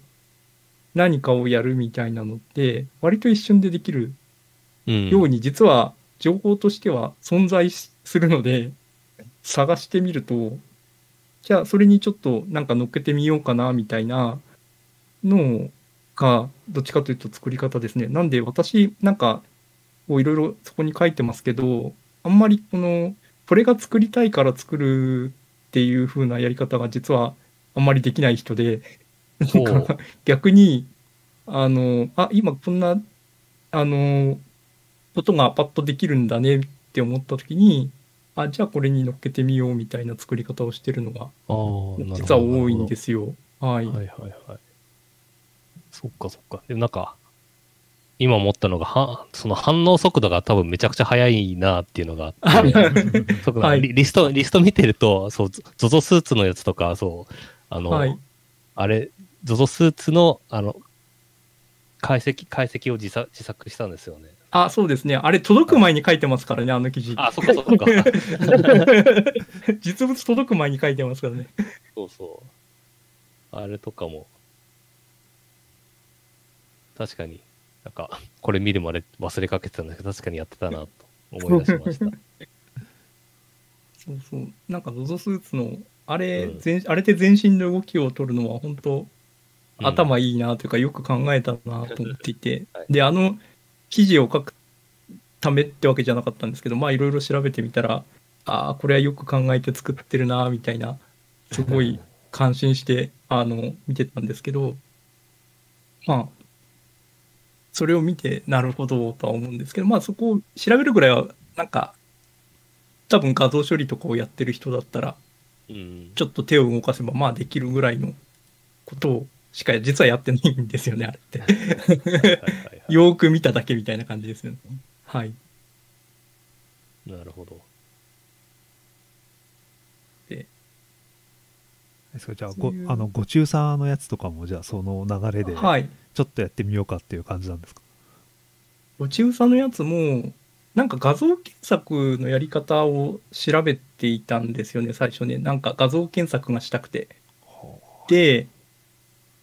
何かをやるみたいなのって割と一瞬でできるうん。ように実は情報としては存在しするので探してみるとじゃあそれにちょっとなんか乗っけてみようかなみたいなのがどっちかというと作り方ですね。なんで私なんかこういろいろそこに書いてますけどあんまりこのこれが作りたいから作るっていう風なやり方が実はあんまりできない人でなんか逆にあのあ今こんなあのことがパッとできるんだねって思った時にあじゃあこれに乗っけてみようみたいな作り方をしてるのが。実は多いんですよ。はい。はいはいはい。そっかそっか。でもなんか、今思ったのが、はその反応速度が多分めちゃくちゃ速いなっていうのがあって、はいリリスト、リスト見てると、そう、ゾゾスーツのやつとか、そう、あの、はいあれ、ゾゾスーツの、あの、解析、解析を自作自作したんですよね。あ、そうですね。あれ届く前に書いてますからね、あの記事。あ、そっかそっか。実物届く前に書いてますからね。そうそう。あれとかも、確かに、なんか、これ見るまで忘れかけてたんだけど、確かにやってたなと思い出しました。そうそう。なんか ZOZO スーツの、あれ、うん。全あれで全身の動きを取るのは本当、うん。頭いいなというか、よく考えたなと思っていて、はい。で、あの記事を書くためってわけじゃなかったんですけど、まあいろいろ調べてみたら、ああ、これはよく考えて作ってるなみたいな、すごい感心して、あの、見てたんですけど、まあ、それを見て、なるほどとは思うんですけど、まあそこを調べるぐらいは、なんか、多分画像処理とかをやってる人だったら、うん。ちょっと手を動かせば、まあできるぐらいのことをしか実はやってないんですよね、あれって。よーく見ただけみたいな感じですよね。はい。なるほど。ですか？じゃあごあのご中佐のやつとかもじゃあその流れではい。ちょっとやってみようかっていう感じなんですか、落ちうさのやつも、なんか画像検索のやり方を調べていたんですよね、最初ね。なんか画像検索がしたくて。で、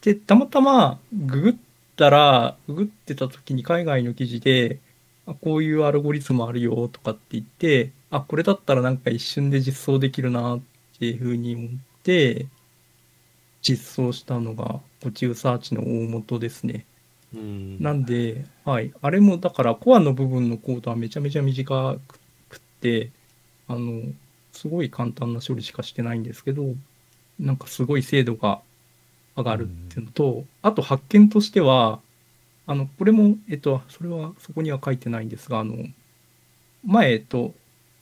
で、たまたまググったら、ググってた時に海外の記事で、あこういうアルゴリズムあるよとかって言って、あ、これだったらなんか一瞬で実装できるなっていうふうに思って、実装したのが、コチウサーチの大元ですね。うん。なんで、はい。あれもだからコアの部分のコードはめちゃめちゃ短くって、あの、すごい簡単な処理しかしてないんですけど、なんかすごい精度が上がるっていうのと、あと発見としては、あの、これも、えっと、それはそこには書いてないんですが、あの、前、えっと、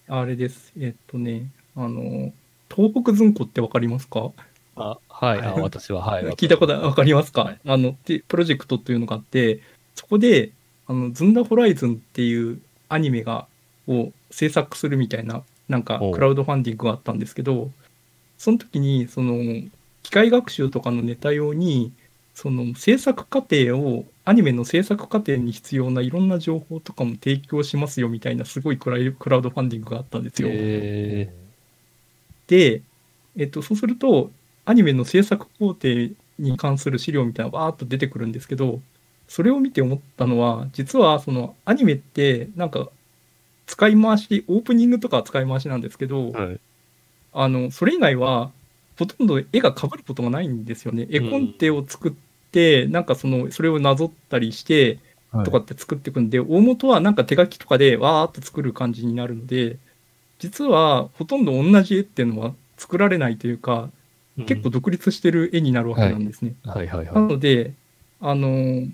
あれです。えっとね、あの、東北ずんこってわかりますか？あ、はい。あ、はい私は、はい。聞いたことわかりますか、はいあの、でプロジェクトというのがあって、そこで、あの、ズンダホライズンっていうアニメが、を制作するみたいな、なんかクラウドファンディングがあったんですけど、その時に、その、機械学習とかのネタ用に、その制作過程をアニメの制作過程に必要ないろんな情報とかも提供しますよみたいなすごいクライクラウドファンディングがあったんですよ。えで、えっと、そうすると、アニメの制作工程に関する資料みたいなのがバーっと出てくるんですけど、それを見て思ったのは、実はそのアニメって、なんか、使い回し、オープニングとかは使い回しなんですけど、ーはい。あの、それ以外は、ほとんど絵が被ることがないんですよね。絵コンテを作って、なんかその、それをなぞったりして、はいとかって作っていくんで、大元はなんか手書きとかでわーっと作る感じになるので、実はほとんど同じ絵っていうのは作られないというか、結構独立してる絵になるわけなんですね。はいはいなはので、あの、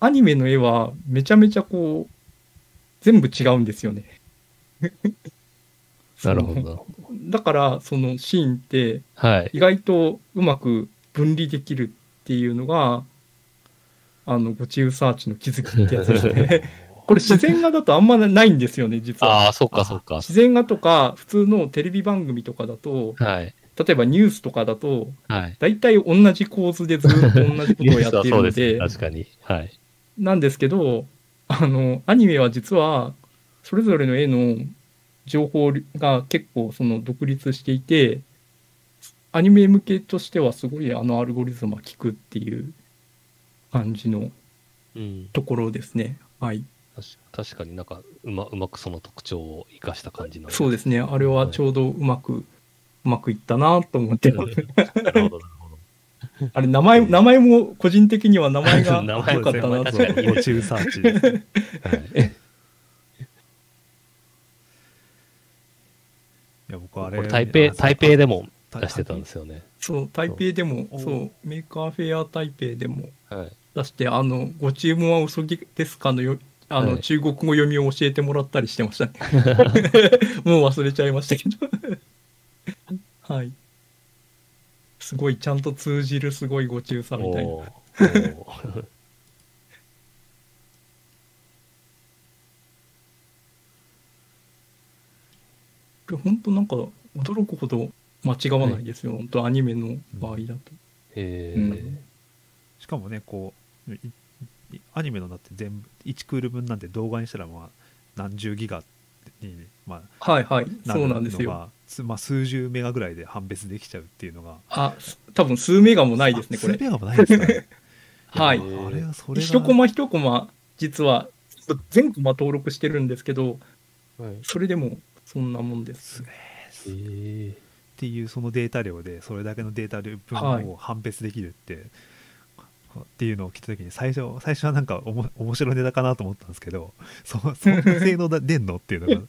アニメの絵はめちゃめちゃこう、全部違うんですよね。い。なるほど。だから、そのシーンってはい。意外とうまく分離できるっていうのが、あの、ゴチウサーチの気づきってやつですね。これ自然画だとあんまないんですよね、実は。ああ、そっかそっか。自然画とか普通のテレビ番組とかだと、はい。例えばニュースとかだと、はい。大体同じ構図でずっと同じことをやっているのでで、確かに。はい。なんですけど、あの、アニメは実は、それぞれの絵の情報が結構その独立していて、アニメ向けとしてはすごいあのアルゴリズムは効くっていう感じのうん。ところですね。はい。確確かになんかうまうまくその特徴を生かした感じの。そうですね。あれはちょうどうまく、うまくいったなと思ってな。るほど、なるほど。あれ、名前、名前も個人的には名前が名 前良かったなと確かにゴチウサーチですねはい。いや僕あれ台北、台北でも出してたんですよね。そう、台北でも、そうメーカーフェア台北でもはい。出して、あの、ご注文はうさぎですかのよ、あの、はい中国語読みを教えてもらったりしてましたね。もう忘れちゃいましたけど。はい。すごい、ちゃんと通じるすごいご中さみたいな。おーおー これ本当なんか、驚くほど間違わないですよ。本当アニメの場合だと。えーうんしかもねこういいアニメのだって全部1クール分なんて動画にしたらまあ何十ギガに、まはいはい。あ、そうなんですよ。まあ、数十メガぐらいで判別できちゃうっていうのが。あ、多分数メガもないですね、これ。あ数。メガもないですかね。はい。やあれはそれが一コマ一コマ、実は、全コマ登録してるんですけど、はい。それでもそんなもんです。えー。っていうそのデータ量でそれだけのデータ量はい。分を判別できるって、っていうのを聞いた時に最初最初はなんかおも面白いネタかなと思ったんですけどそそんな 性能だ出んのっていうのが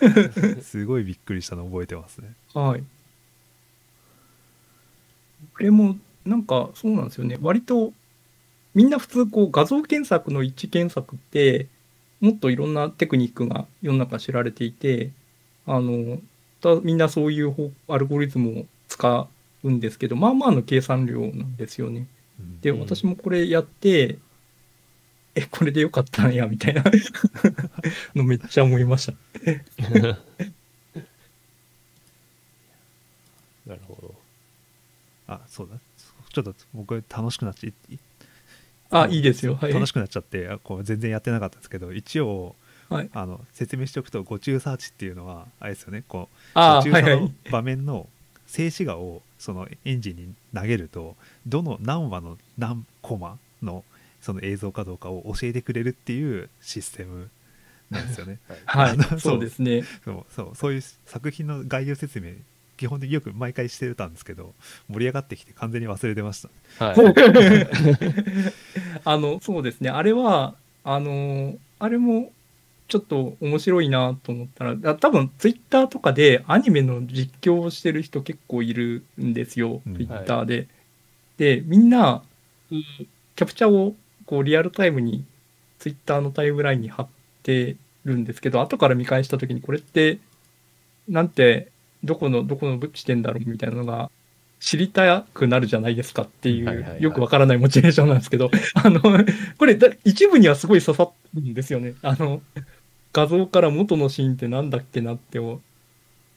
すごいびっくりしたのを覚えてますね。はい。これも、なんかそうなんですよね。割と、みんな普通こう画像検索の一致検索って、もっといろんなテクニックが世の中知られていて、あの、たみんなそういう方アルゴリズムを使うんですけど、まあまあの計算量なんですよね。うんで、うん私もこれやって、え、これでよかったんや、みたいな のめっちゃ思いました。なるほど。あそうだちょっと僕楽しくなっちゃいあ、いいですよ。はい。楽しくなっちゃってあこう全然やってなかったんですけど一応はい。あの説明しておくと「ご中サーチ」っていうのはあれですよねこうあ途中その。場面の静止画をそのエンジンに投げるとどの何話の何コマのその映像かどうかを教えてくれるっていうシステムなんですよね はい。そうですね。そうそうそういう作品の概要説明基本的によく毎回してたんですけど盛り上がってきて完全に忘れてましたはい。あの、そうですね。あれは、あの、あれも、ちょっと面白いなと思ったら、あ多分ツイッターとかでアニメの実況をしてる人結構いるんですよ、うんツイッターで。で、みんな、キャプチャーをこうリアルタイムにツイッターのタイムラインに貼ってるんですけど、後から見返したときにこれって、なんて、どこの、どこの地点だろうみたいなのが知りたくなるじゃないですかっていはいはいはいうよくわからないモチベーションなんですけど、あの、これだ一部にはすごい刺さるんですよね。あの、画像から元のシーンってなんだっけなってを、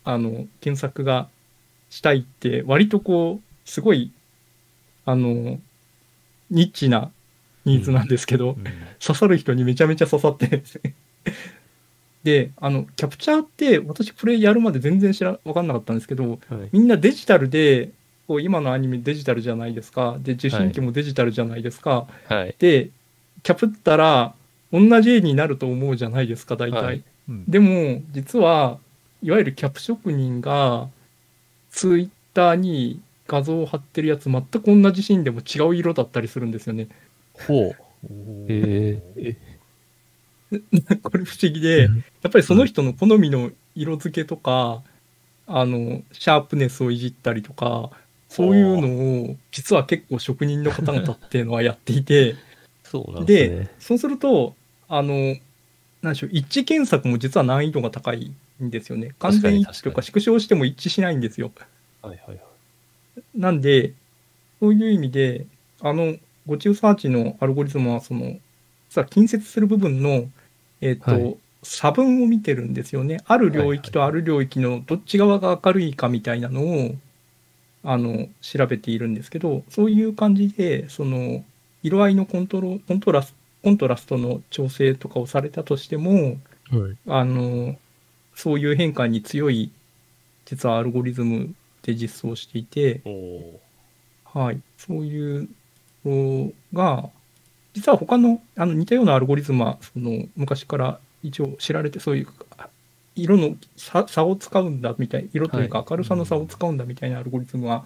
あの、検索がしたいって、割とこう、すごい、あの、ニッチなニーズなんですけど、うん刺さる人にめちゃめちゃ刺さって であの、キャプチャーって、私これやるまで全然知ら、わかんなかったんですけど、はい。みんなデジタルで、こう今のアニメデジタルじゃないですか。で、受信機もデジタルじゃないですか。はい。で、キャプったら、同じ絵になると思うじゃないですか、大体。はいうんでも、実は、いわゆるキャプ職人が、ツイッターに画像を貼ってるやつ、全く同じシーンでも違う色だったりするんですよね。ほう。へえ。これ不思議で、やっぱりその人の好みの色付けとか、あの、シャープネスをいじったりとか、そういうのを、実は結構職人の方々っていうのはやっていて、そうですね。そうすると、あの、なんでしょう、一致検索も実は難易度が高いんですよね。完全一致とか縮小しても一致しないんですよ。はいはいはい。なんで、そういう意味で、あの、ゴチューサーチのアルゴリズムは、その、さ、近接する部分の、えっ、と、はい差分を見てるんですよね。ある領域とはいある領域のどっち側が明るいかみたいなのを、あの、調べているんですけど、そういう感じで、その、色合いのコントロコントラスコントラストの調整とかをされたとしても、はい。あの、そういう変化に強い、実はアルゴリズムで実装していて、はい、そういうのが、実は他のあの似たようなアルゴリズムはその昔から一応知られて、そういうあ色の差差を使うんだみたい、色というかはい明るさの差を使うんだみたいなアルゴリズムは、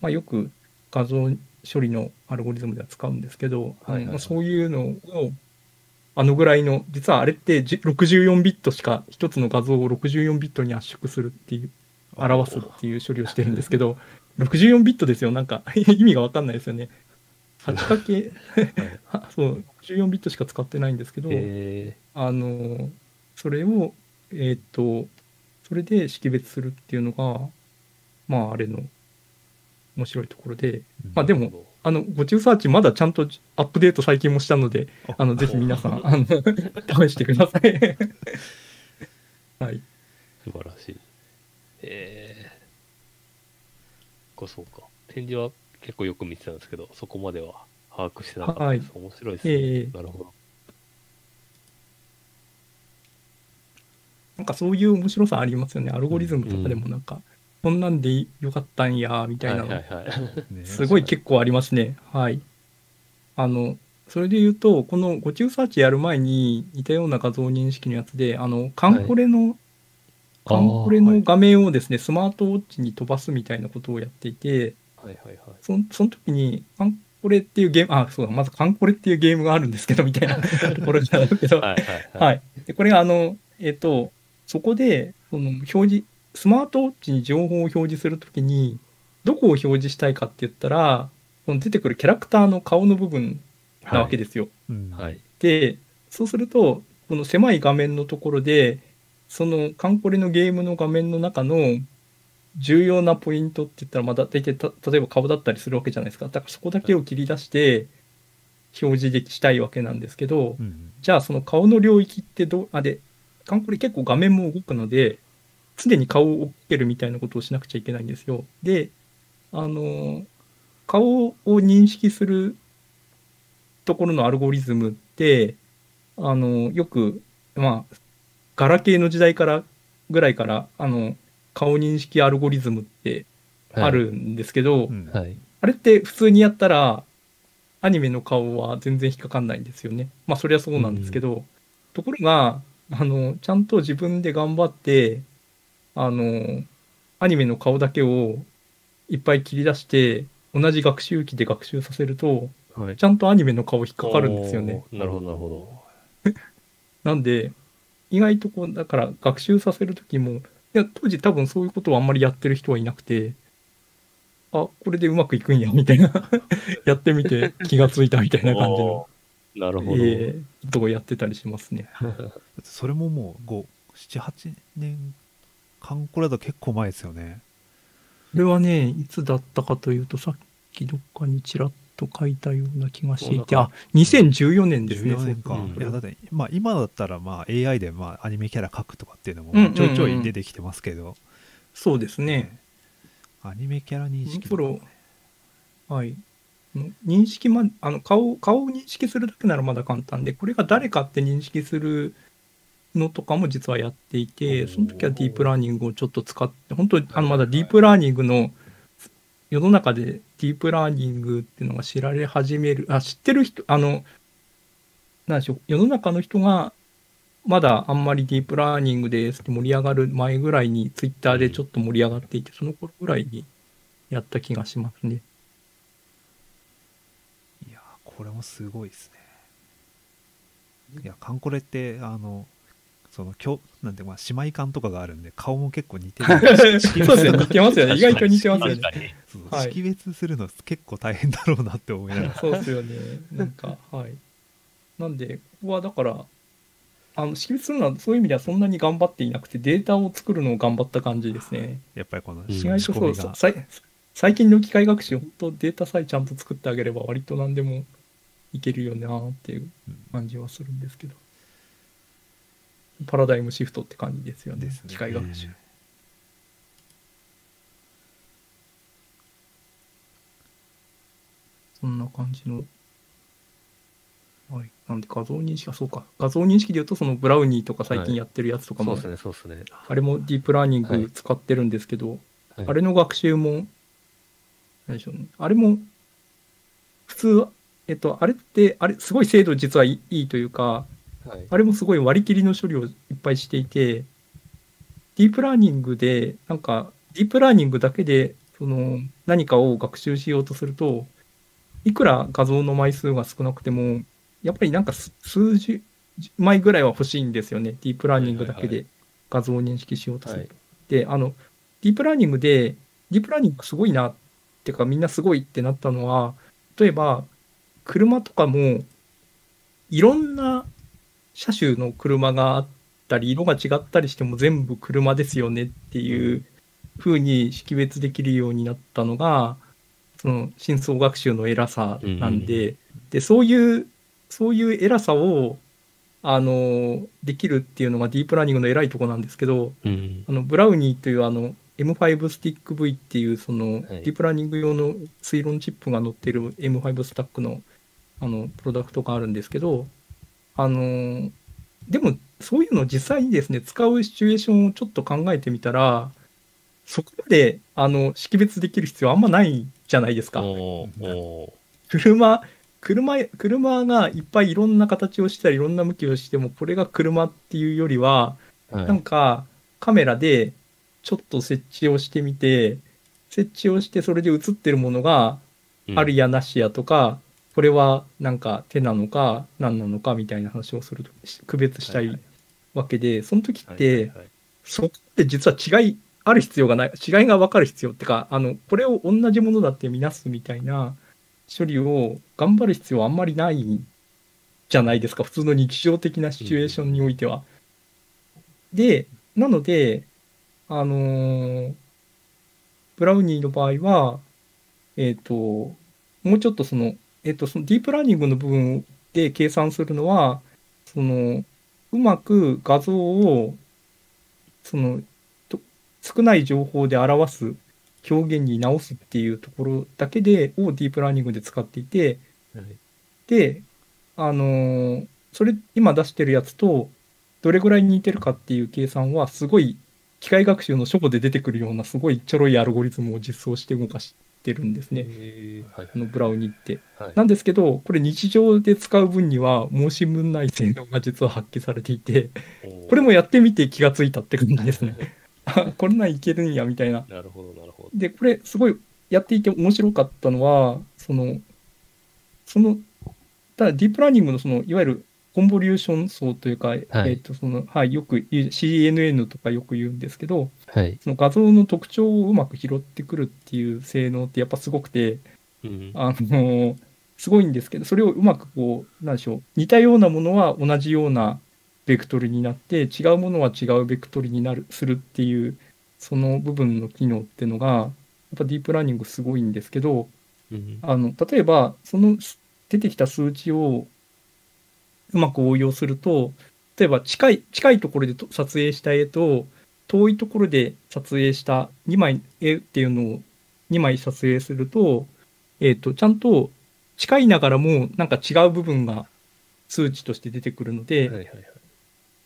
まあ、よく画像処理のアルゴリズムでは使うんですけど、はいはいそういうのをあのぐらいの、実はあれってじ64ビットしか、一つの画像を64ビットに圧縮するっていう、表すっていう処理をしてるんですけど、64ビットですよ、なんか意味がわかんないですよね。8系、は そう、14ビットしか使ってないんですけど、えあの、それを、えーっと、それで識別するっていうのが、まあ、あれの面白いところで、まあでも、あの、ご中サーチまだちゃんとアップデート最近もしたので、あの、ぜひ皆さん、あの、試してください。はい。素晴らしい。ええこそうか。展示は結構よく見てたんですけど、そこまでは把握してなかったです。面白いですね。ええなるほど。なんかそういう面白さありますよね。アルゴリズムとかでもなんか、こんなんでよかったんや、みたいなの、はいはいはい。ねすごい結構ありますね。はい。あの、それで言うと、このご中サーチやる前に似たような画像認識のやつで、あの、カンコレの、カンコレの画面をですね、スマートウォッチに飛ばすみたいなことをやっていて、はいはいはい。そんその時に、カンコレっていうゲーム、あ、そうだ、まずカンコレっていうゲームがあるんですけど、みたいな ところなんですけど、はいはいはい。はい。で、これあの、えっ、と、そこで、その表示、スマートウォッチに情報を表示するときに、どこを表示したいかって言ったら、この出てくるキャラクターの顔の部分なわけですよ。うんはい。で、そうすると、この狭い画面のところで、そのカンコレのゲームの画面の中の重要なポイントって言ったら、まだ大体た、例えば顔だったりするわけじゃないですか。だからそこだけを切り出して、表示できしたいわけなんですけど、うんじゃあその顔の領域ってどう、あ、で、カンコレ結構画面も動くので、常に顔を追っけるみたいなことをしなくちゃいけないんですよ。で、あの、顔を認識するところのアルゴリズムって、あの、よく、まあ、ガラケーの時代から、ぐらいから、あの、顔認識アルゴリズムってあるんですけど、うんはい。あれって普通にやったら、アニメの顔は全然引っかかんないんですよね。まあそりゃそうなんですけど、ところが、あの、ちゃんと自分で頑張って、あの、アニメの顔だけをいっぱい切り出して、同じ学習機で学習させると、はい。ちゃんとアニメの顔引っかかるんですよね。なるほどなるほ なんで、意外とこう、だから学習させるときも、いや、当時多分そういうことをあんまりやってる人はいなくて、あ、これでうまくいくんや、みたいな、やってみて気がついたみたいど。な感じの、なるほど。えーことをやってたりしますね。それももう578年間これだと結構前ですよねこれはね、いつだったかというと、さっきどっかにちらっと書いたような気がしていて、おあ、2014年ですね。14年か、うんいやだって、まあ、今だったらまあ AI でまあアニメキャラ描くとかっていうのもうんうんうんちょいちょい出てきてますけど、そうですね。アニメキャラ認識この頃はい。認識ま、あの顔顔を認識するだけならまだ簡単で、これが誰かって認識するのとかも実はやっていて、その時はディープラーニングをちょっと使って、本当にあのまだディープラーニングの世の中でディープラーニングっていうのが知られ始める、あ、知ってる人、あの、なんでしょう、世の中の人がまだあんまりディープラーニングですって盛り上がる前ぐらいに、ツイッターでちょっと盛り上がっていて、その頃ぐらいにやった気がしますね。いやーこれもすごいですねいやカンコレってあのそのきょなんてまあ姉妹感とかがあるんで顔も結構似てる そうですよね、似てますよね。意外と似てますよね。識別するの結構大変だろうなって思いながらそうですよね。なんか、はい。なんで、ここはだから、あの識別するのはそういう意味ではそんなに頑張っていなくて、データを作るのを頑張った感じですね。やっぱりこのうん意外とそうさい最近の機械学習、本当データさえちゃんと作ってあげれば、割と何でもいけるよなっていう感じはするんですけど。パラダイムシフトって感じですよね。ですね機械学習。そんな感じの。はい。なんで画像認識はそうか。画像認識で言うと、そのブラウニーとか最近やってるやつとかも、そうですね、そうですね。あれもディープラーニンはいグ使ってるんですけど、はいあれの学習も、何でしょうね。あれも、普通、えっと、あれって、あれ、すごい精度実はいいいいというか、はい。あれもすごい割り切りの処理をいっぱいしていて、ディープラーニングで、なんか、ディープラーニングだけで、その、何かを学習しようとすると、いくら画像の枚数が少なくても、やっぱりなんか数数十枚ぐらいは欲しいんですよね。ディープラーニングだけはいはいで画像を認識しようとすると。はいで、あの、ディープラーニングで、ディープラーニングすごいなってか、みんなすごいってなったのは、例えば、車とかも、いろんな車種の車があったり、色が違ったりしても全部車ですよねっていう風に識別できるようになったのが、その深層学習の偉さなんで、で、そういう、そういう偉さを、あの、できるっていうのがディープラーニングの偉いところなんですけど、うん。あの、ブラウニーというあの、M5 スティック V っていうその、はいディープラーニング用の推論チップが載ってる M5 スタックのあの、プロダクトがあるんですけど、あの、でもそういうのを実際にですね、使うシチュエーションをちょっと考えてみたら、そこまであの識別できる必要あんまないじゃないですか。車、車、車がいっぱいいろんな形をしたり、いろんな向きをしても、これが車っていうよりは、ーはい。なんかカメラでちょっと設置をしてみて、設置をしてそれで映ってるものがあるやなしやとか、これはなんか手なのか何なのかみたいな話をすると区別したいわけで、その時はいって、そこって実は違いある必要がない、違いが分かる必要ってか、あの、これを同じものだって見なすみたいな処理を頑張る必要はあんまりないじゃないですか、普通の日常的なシチュエーションにおいては。で、なので、あのーブラウニーの場合は、えっ、と、もうちょっとその、えっ、と、そのディープラーニングの部分で計算するのは、その、うまく画像を、その、と少ない情報で表す表現に直すっていうところだけで、をディープラーニングで使っていて、はい。で、あのーそれ、今出してるやつと、どれぐらい似てるかっていう計算は、すごい、機械学習の初歩で出てくるような、すごいちょろいアルゴリズムを実装して動かしてるんですね。えーはいあのブラウニーって。はいなんですけど、これ日常で使う分には申し分ない性能が実は発揮されていて、これもやってみて気がついたって感じですね。あこれなんいけるんや、みたいな。なるほど、なるほど。で、これすごいやっていて面白かったのは、その、その、ただディープラーニングのその、いわゆるコンボリューション層というか、えっ、と、その、はい、よく CNN とかよく言うんですけど、はい。その画像の特徴をうまく拾ってくるっていう性能ってやっぱすごくて、うん。あのすごいんですけど、それをうまくこう、なんでしょう、似たようなものは同じようなベクトルになって、違うものは違うベクトルになる、するっていう、その部分の機能っていうのが、やっぱディープラーニングすごいんですけど、うん。あの、例えば、その出てきた数値をうまく応用すると、例えば近い、近いところでと撮影した絵と、遠いところで撮影した2枚絵っていうのを2枚撮影すると、えっ、と、ちゃんと近いながらもなんか違う部分が数値として出てくるので、はいはいはい。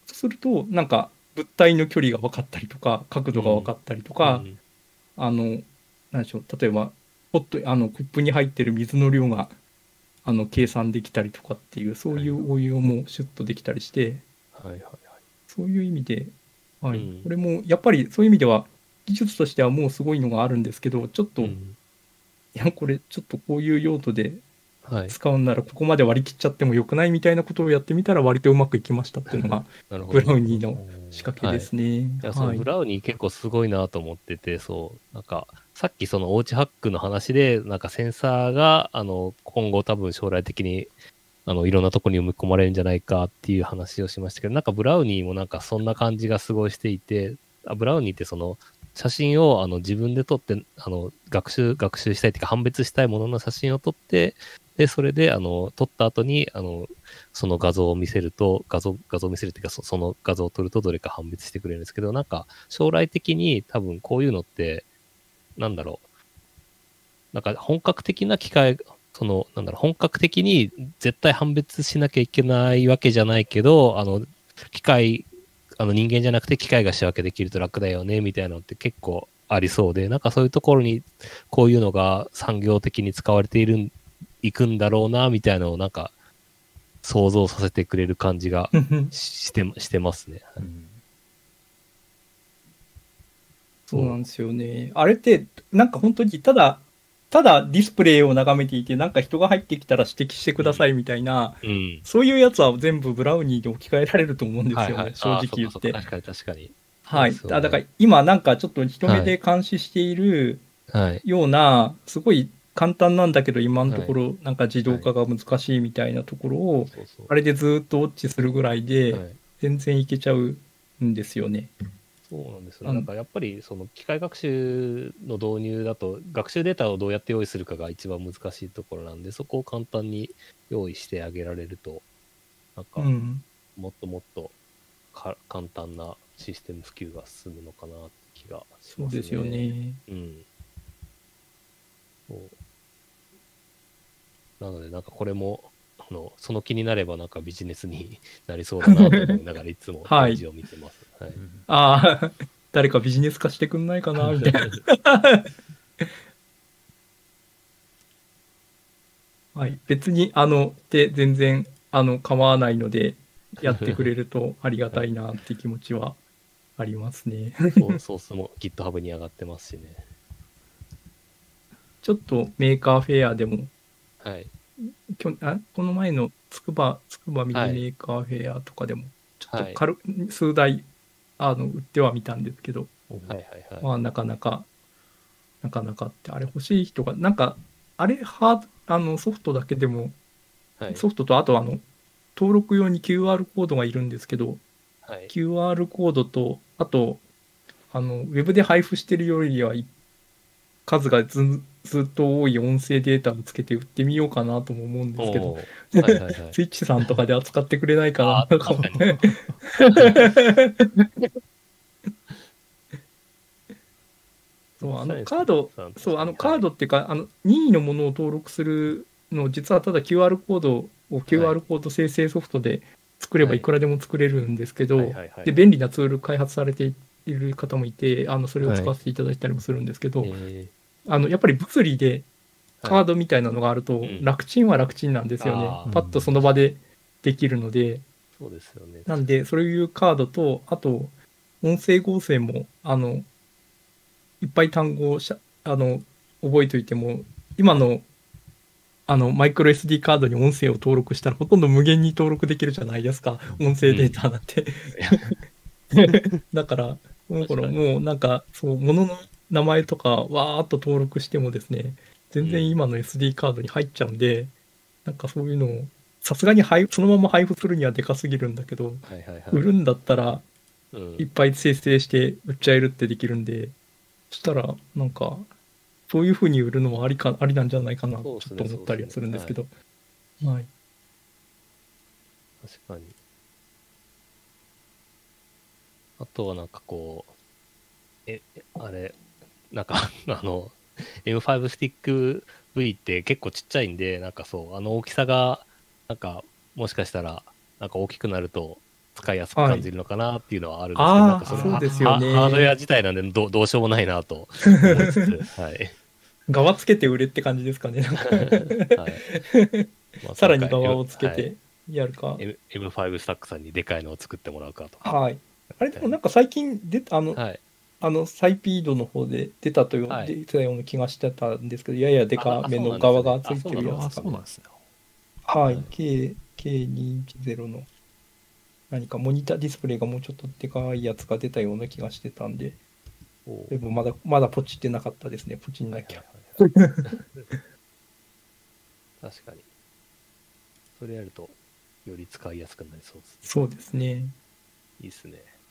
そうするとなんか物体の距離が分かったりとか角度が分かったりとか、うんあの何でしょう例えばポットあのコップに入ってる水の量があの計算できたりとかっていうそういう応用もシュッとできたりしてはいはいはい。そういう意味で、はいうんこれもやっぱりそういう意味では技術としてはもうすごいのがあるんですけどちょっと、いうんやこれちょっとこういう用途ではい。使うんならここまで割り切っちゃってもよくないみたいなことをやってみたら割とうまくいきましたっていうのが。ブラウニーの仕掛けですね。いや、そはいのブラウニー結構すごいなと思ってて、そう、なんか、さっきそのおうちハックの話で、なんかセンサーが、あの、今後多分将来的に、あの、いろんなとこに埋め込まれるんじゃないかっていう話をしましたけど、なんかブラウニーもなんかそんな感じがすごいしていて、あブラウニーってその、写真をあの自分で撮って、あの、学習、学習したいっていうか判別したいものの写真を撮って、で、それで、あの、撮った後に、あの、その画像を見せると、画像、画像を見せるっていうか、そその画像を撮るとどれか判別してくれるんですけど、なんか、将来的に多分こういうのって、なんだろう。なんか本格的な機械、その、なんだろう、本格的に絶対判別しなきゃいけないわけじゃないけど、あの、機械、あの人間じゃなくて機械が仕分けできると楽だよね、みたいなのって結構ありそうで、なんかそういうところに、こういうのが産業的に使われているん、いくんだろうな、みたいなのをなんか、想像させてくれる感じがし してしてますね。うんそうなんですよね。あれって、なんか本当にただ、ただディスプレイを眺めていて、なんか人が入ってきたら指摘してくださいみたいな、うん。そういうやつは全部ブラウニーで置き換えられると思うんですよね、はいはい、正直言って。確かに確かに。はい。あだから今なんかちょっと人目で監視しているはい。ような、すごい簡単なんだけど今のところなんか自動化が難しいみたいなところを、あれでずっとウォッチするぐらいではい全然いけちゃうんですよね。そうなんですね。なんかやっぱりその機械学習の導入だと学習データをどうやって用意するかが一番難しいところなんでそこを簡単に用意してあげられるとなんかうん。もっともっとか簡単なシステム普及が進むのかなって気がしますね。そうですよ。ね。うん。そうなのでなんかこれもあのその気になればなんかビジネスになりそうだなと思いながらいつも はいページを見てます。はいああ、誰かビジネス化してくんないかな、みたいな。はい。別に、あの、で、全然、あの、構わないので、やってくれるとありがたいなって気持ちはありますね。そうソースも GitHub に上がってますしね。ちょっとメーカーフェアでも、はい。きょあこの前のつくば、つくばミニメーカーフェアとかでも、ちょっと軽、数台、あの、売ってはみたんですけど、はいはいはい。まあ、なかなか、なかなかって、あれ欲しい人が、なんか、あれ、ハード、あの、ソフトだけでも、はい。ソフトと、あと、あの、登録用に QR コードがいるんですけど、はい。QR コードと、あと、あの、ウェブで配布してるよりはい数がずずっと多い音声データをつけて売ってみようかなとも思うんですけど、おー。はいはいはい。スイッチさんとかで扱ってくれないかなあとか。も確かにそう、あのカード、そう、あのカードっていうか、あの任意のものを登録するの、実はただ QR コードを QR コード生成ソフトで作ればはい。いくらでも作れるんですけど、はいはいはい。で便利なツール開発されている方もいて、あのそれを使わせていただいたりもするんですけど、えあのやっぱり物理でーカードみたいなのがあるとうん。楽ちんは楽ちんなんですよね。あー。パッとその場でできるので、そうですよね。なんでそういうカードと、あと音声合成も、あの、いっぱい単語をしゃあの覚えておいても、今のあのマイクロ SD カードに音声を登録したらほとんど無限に登録できるじゃないですか、音声データなんて。だから、もうこれ確かに。もうなんか、そう、ものの名前とかわーっと登録してもですね、全然今の SD カードに入っちゃうんで、なんかそういうのを、さすがに配そのまま配布するにはでかすぎるんだけど、はいはいはい。売るんだったらうんいっぱい生成して売っちゃえるってできるんで、そしたらなんか、そういう風に売るのはありか、ありなんじゃないかな、ちょっと思ったりはするんですけど。はい。確かに。あとはなんかこう、え、あれ、なんか、あの、M5 スティック V って結構ちっちゃいんで、なんかそう、あの大きさが、なんか、もしかしたら、なんか大きくなると使いやすく感じるのかなっていうのはあるんですけど、はいなんかれあーそうですよねハハードウェア自体なんでどうどうしようもないなと 思いつつ、はい。側つけて売れって感じですかね。はいまあ さらに側をつけはいてやるか。M- M5 スタックさんにでかいのを作ってもらうかと。はい。あれでもなんか最近出た、あの、はい。あの、サイピードの方で出たという、はい出たような気がしてたんですけど、ややでかめの側がついてるやつかなそうなんですねはいはい。K、K210 の何かモニターディスプレイがもうちょっとでかいやつが出たような気がしてたんで、おでもまだ、まだポチってなかったですね。ポチんなきゃ。はいはいはい確かに。それやると、より使いやすくなりそうです。そうですね。いいですね。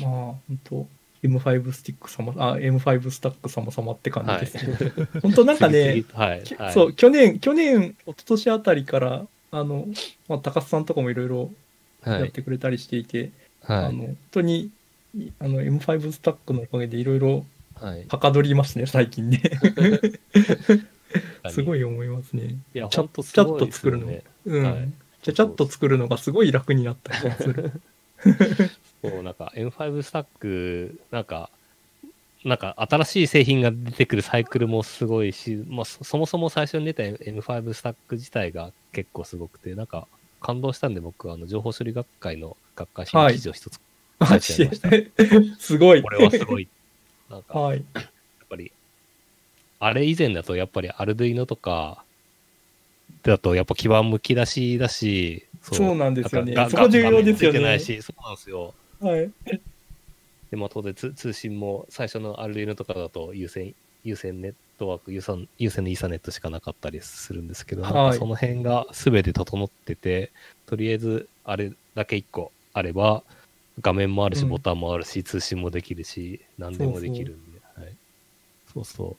まあ、本当 M5 スティック様、あ、M5 スタック様様って感じですね。本当なんかね、はい。きはい、そう、去年、去年、一昨年あたりから、あの、まあ、高須さんとかもいろいろはい。やってくれたりしていて、はい。あの、本当に、いあの、M5 スタックのおかげでいろいろはい。はかどりますね、最近ね。すごい。い思いますね。いや、ちゃほんとすちゃっごいですと作るの。うん。はいちゃちゃっと作るのがすごい楽になった気がする。そう、なんか M5 スタック、なんか、なんか新しい製品が出てくるサイクルもすごいし、まあ、そそもそも最初に出た M5 スタック自体が結構すごくて、なんか感動したんで僕はあの情報処理学会の学会誌の記事を一つ、マジですごい。これはすごい。なんかはい。やっぱり、あれ以前だとやっぱりアルドゥイノとか、だとやっぱ基盤むき出しだし、そうなんですよねそこ重要ですよねそうなんですよ。はい。で、まあ当然通通信も最初のアルドゥイノとかだと有線、有線ネットワーク、有線有線のイーサネットしかなかったりするんですけど、はいなんかその辺が全て整ってて、とりあえずあれだけ1個あれば、画面もあるし、うんボタンもあるし、通信もできるし、何でもできるんで、はい。そうそ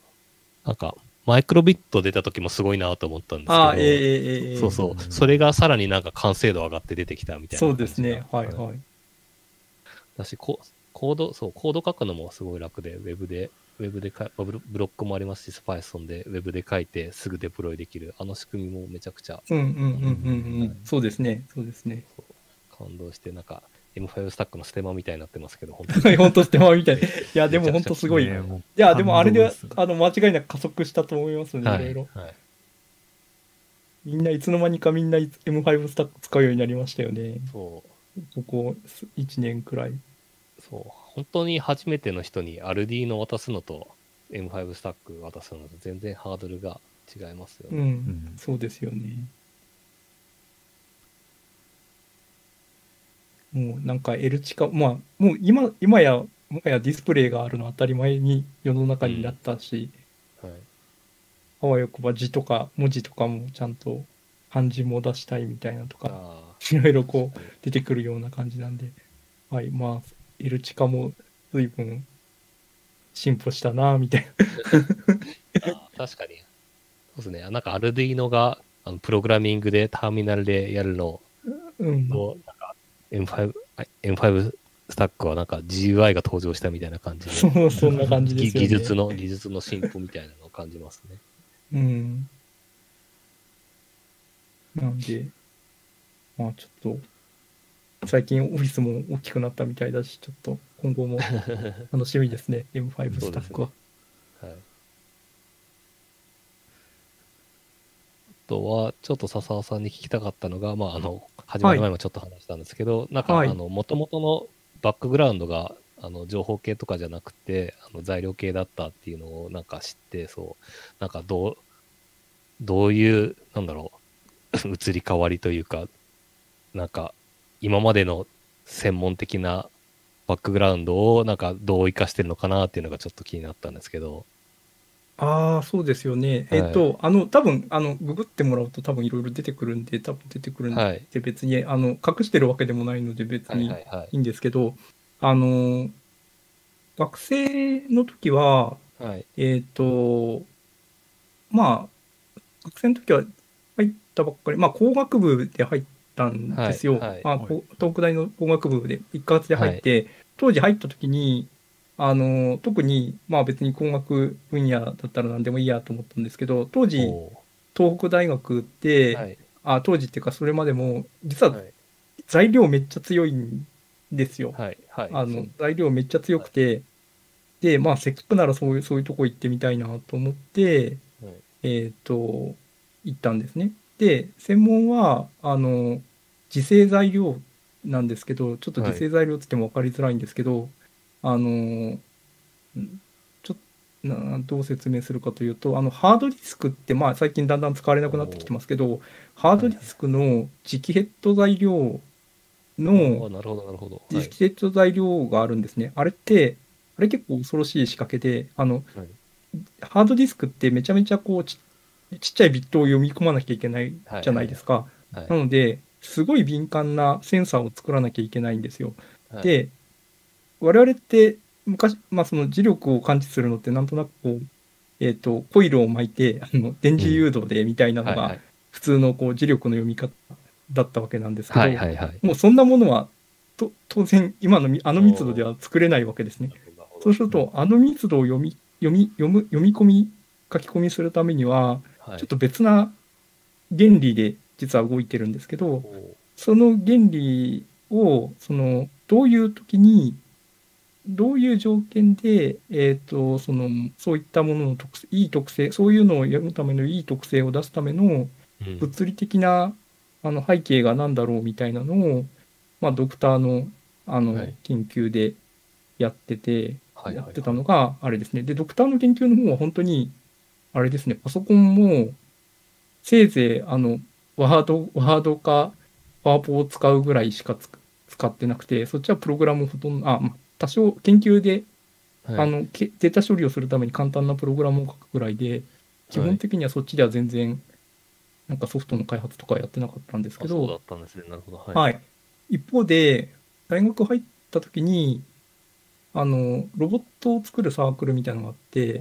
う。なんか、マイクロビット出た時もすごいなと思ったんですけど、ああ、ええええええそうそう。それがさらになんか完成度上がって出てきたみたいなそう感じが。ですね。はいはい。だしコ、コード、そう、コード書くのもすごい楽で、ウェブで、ウェブでかブロブロックもありますし、Python でウェブで書いてすぐデプロイできる、あの仕組みもめちゃくちゃうんうんうんうんうはいん。そうですね。そうですね。感動して、なんか M5 スタックのステマみたいになってますけど、本当はい、本当ステマみたい。いや、でも本当すごい。いねもうや、でもあれであの、間違いなく加速したと思いますね、はいい。ろいろ。はいみんないつの間にかみんな M5 スタック使うようになりましたよね。そう、ここ1年くらい。そう、本当に初めての人にアルディーノ渡すのと M5 スタック渡すのと全然ハードルが違いますよう、ね。うんんそうですよね。もうなんか L チカ、まあ、もう今、今や、もはやディスプレイがあるの当たり前に世の中になったし、はい。あわよくば字とか文字とかもちゃんと漢字も出したいみたいなとか、あいろいろあ、こう出てくるような感じなんで、はい、まあ、L チカも随分進歩したな、みたいな。確かに。そうですね。なんかアルディーノがあのプログラミングでターミナルでやるのうん。と、なんか M5、あ M5 スタックはなんか GUI が登場したみたいな感じで、そう、そんな感じですよね。技術の、技術の進歩みたいなのを感じますね。うん。なんで、まあちょっと、最近オフィスも大きくなったみたいだし、ちょっと今後も 楽しみですね、M5 スタックは。はい。あとは、ちょっと笹尾さんに聞きたかったのが、まあ、あの、始まる前もちょっと話したんですけど、なんか、はい。あの、もともとのバックグラウンドが、あの、情報系とかじゃなくて、あの、材料系だったっていうのをなんか知って、そう、なんかどう、どういう、なんだろう、移り変わりというか、なんか、今までの専門的なバックグラウンドをなんかどう活かしてるのかなっていうのがちょっと気になったんですけど。ああ、そうですよね。はいえっと、あの、多分あの、ググってもらうと多分いろいろ出てくるんで、多分出てくるんはい。で、別に、あの、隠してるわけでもないので別はいにはいはいいんですけど、あの、学生の時は、はい。えっ、と、まあ、学生の時は入ったばっかり、まあ、工学部で入ったんですよ。はいはいまあ、こう東北大の工学部で1ヶ月で入って、当時入った時に、あの、特に、まあ別に工学分野だったら何でもいいやと思ったんですけど、当時、お東北大学って、ーはい。あ当時っていうかそれまでも、実ははい。材料めっちゃ強いんですよ。はい。はい。あの、材料めっちゃ強くて、で、まあせっかくならそういう、そういうとこ行ってみたいなと思って、はいえっ、と、行ったんですね。で、専門は、あの、自生材料なんですけど、ちょっと自生材料つっても分かりづらいんですけど、あの、んちょっと、などう説明するかというと、あの、ハードディスクって、まあ最近だんだん使われなくなってきてますけど、ハードディスクの磁気ヘッド材料の、あなるほど、なるほど。ディスケット材料があるんですね。あれって、あれ結構恐ろしい仕掛けで、あの、はい。ハードディスクってめちゃめちゃこうち、ちっちゃいビットを読み込まなきゃいけないはい。じゃないですか。はい。なので、すごい敏感なセンサーを作らなきゃいけないんですよ。はい、で、我々って昔、まあその磁力を感知するのってなんとなくこう、えっ、と、コイルを巻いて、あの、電磁誘導でみたいなのが普通のこう磁力の読み方だったわけなんですけど、はいはいはい。もうそんなものはと当然今のみあの密度では作れないわけですね。そうするとあの密度を読み読み読む読み込み書き込みするためにははい、ちょっと別な原理で実は動いてるんですけどその原理をそのどういう時にどういう条件で、えー、とそのそういったものの特性いい特性そういうのを読むためのいい特性を出すためのうん。物理的なあの背景が何だろうみたいなのを、まあ、ドクターのあの、はい。研究でやってて、はいはい。やってたのがあれですね。で、ドクターの研究の方は本当に、あれですね、パソコンも、せいぜい、あの、ワード、ワードか、パワポを使うぐらいしかつ使ってなくて、そっちはプログラムほとんど、あ、まあ多少研究で、はいあの、けデータ処理をするために簡単なプログラムを書くぐらいで、基本的にはそっちでは全然、なんかソフトの開発とかやってなかったんですけあそうだど、ったんですね。なるほど。はい。はい。一方で、大学入った時に、あの、ロボットを作るサークルみたいなのがあって、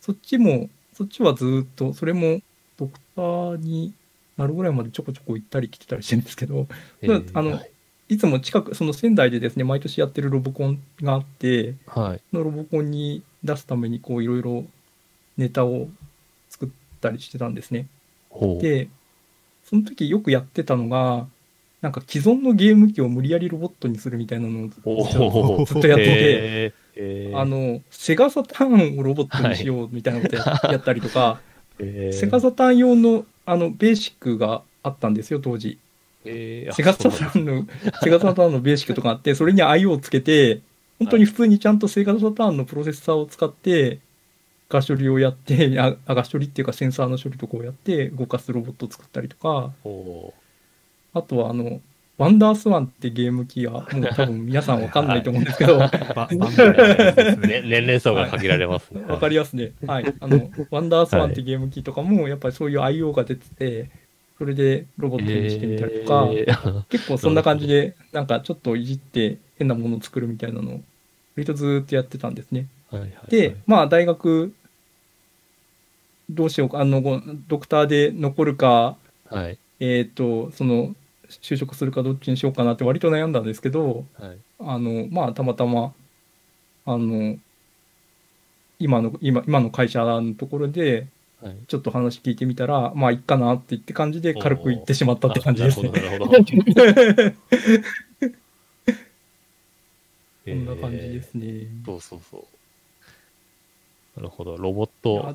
そっちも、そっちはずーっと、それもドクターになるぐらいまでちょこちょこ行ったり来てたりしてるんですけど、えーあのいつも近く、その仙台でですね、毎年やってるロボコンがあって、はい。そのロボコンに出すために、こう、いろいろネタを作ったりしてたんですね。で、その時よくやってたのが、なんか既存のゲーム機を無理やりロボットにするみたいなのを。ずっとやってて、あの、セガサターンをロボットにしようみたいなことや,、やったりとか、えーセガサターン用のあのベーシックがあったんですよ、当時。えーあセガサターンの、セガサターンのベーシックとかあって、それに IO をつけて、本当に普通にちゃんとセガサターンのプロセッサーを使って、ガ処理をやって、ああガ処理っていうかセンサーの処理とかをやって動かすロボットを作ったりとか、おあとはあの、ワンダースワンってゲーム機は、もう多分皆さんわかんないと思うんですけど、年齢層が限られますね。わかりますね。はい。あの、ワンダースワンってゲーム機とかも、やっぱりそういう IO が出てて、それでロボットにしてみたりとか、えー結構そんな感じで、なんかちょっといじって変なものを作るみたいなのを、割とずーっとやってたんですね。はいはいで、まあ大学、どうしようか、あの、ごドクターで残るか、はい。えっ、と、その、就職するかどっちにしようかなって割と悩んだんですけど、はい。あの、まあ、たまたま、あの、今の、今、今の会社のところで、はい。ちょっと話聞いてみたら、まあ、いっかなって言って感じで軽く言ってしまったって感じですね。こんな感じですね。えーそうそうそう。なるほど。ロボット、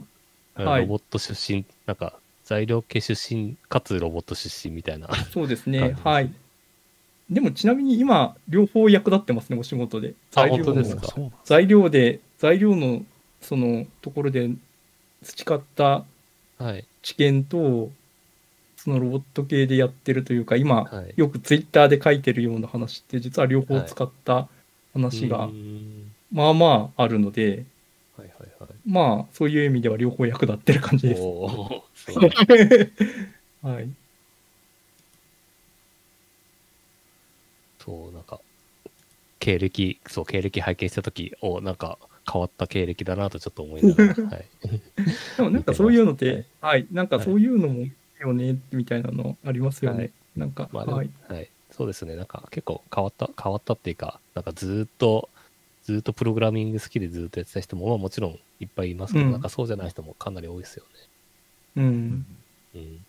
あはいロボット出身、なんか、材料系出身、かつロボット出身みたいな。そうですね。はい。でも、ちなみに今、両方役立ってますね、お仕事で。あ材料の本当で材料で、材料の、その、ところで培ったはい。知見と、そのロボット系でやってるというか、今、はい。よくツイッターで書いてるような話って、実は両方使った話うがまあまああるので、はいはいはい。まあ、そういう意味では両方役立ってる感じです。はい。そう、なんか、経歴、そう、経歴拝見したとき、おなんか、変わった経歴だなとちょっと思いながら、はい。でもなんかそういうのっはいて、はい、なんかそういうのもよね、みたいなのありますよね。はいなんか、まあはい。はい。そうですね。なんか結構変わった、変わったっていうか、なんかずーっとずっとプログラミング好きでずっとやってた人も、まあもちろんいっぱいいますけど、うんなんかそうじゃない人もかなり多いですよう。うん。うん。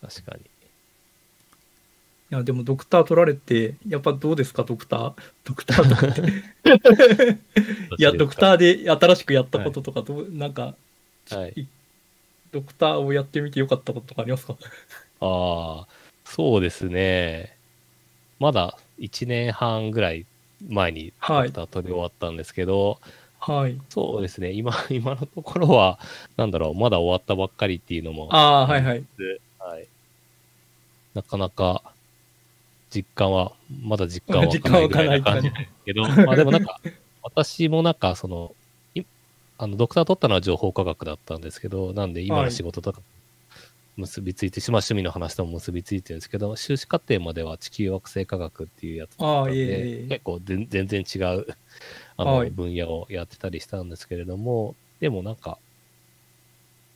確かに。いや、でもドクター取られて、やっぱどうですか、ドクター？ドクターとかって。いや、ドクターで新しくやったこととか、どう、なんか、はい。ドクターをやってみてよかったこととかありますか？ああ、そうですね。まだ1年半ぐらい前にドはいクター取り終わったんですけど、はい。そうですね、今、今のところは、なんだろう、まだ終わったばっかりっていうのもああー、はいはい。はい。なかなか、実感は、まだ実感は 湧かないぐらいな感じですけど、まあでもなんか、私もなんか、その、いあの、ドクター取ったのは情報科学だったんですけど、なんで今の仕事とか、結びついて、まあ趣味の話とも結びついてるんですけど、修士課程までは地球惑星科学っていうやつだった、で、結構全然違うあの、分野をやってたりしたんですけれども、でもなんか、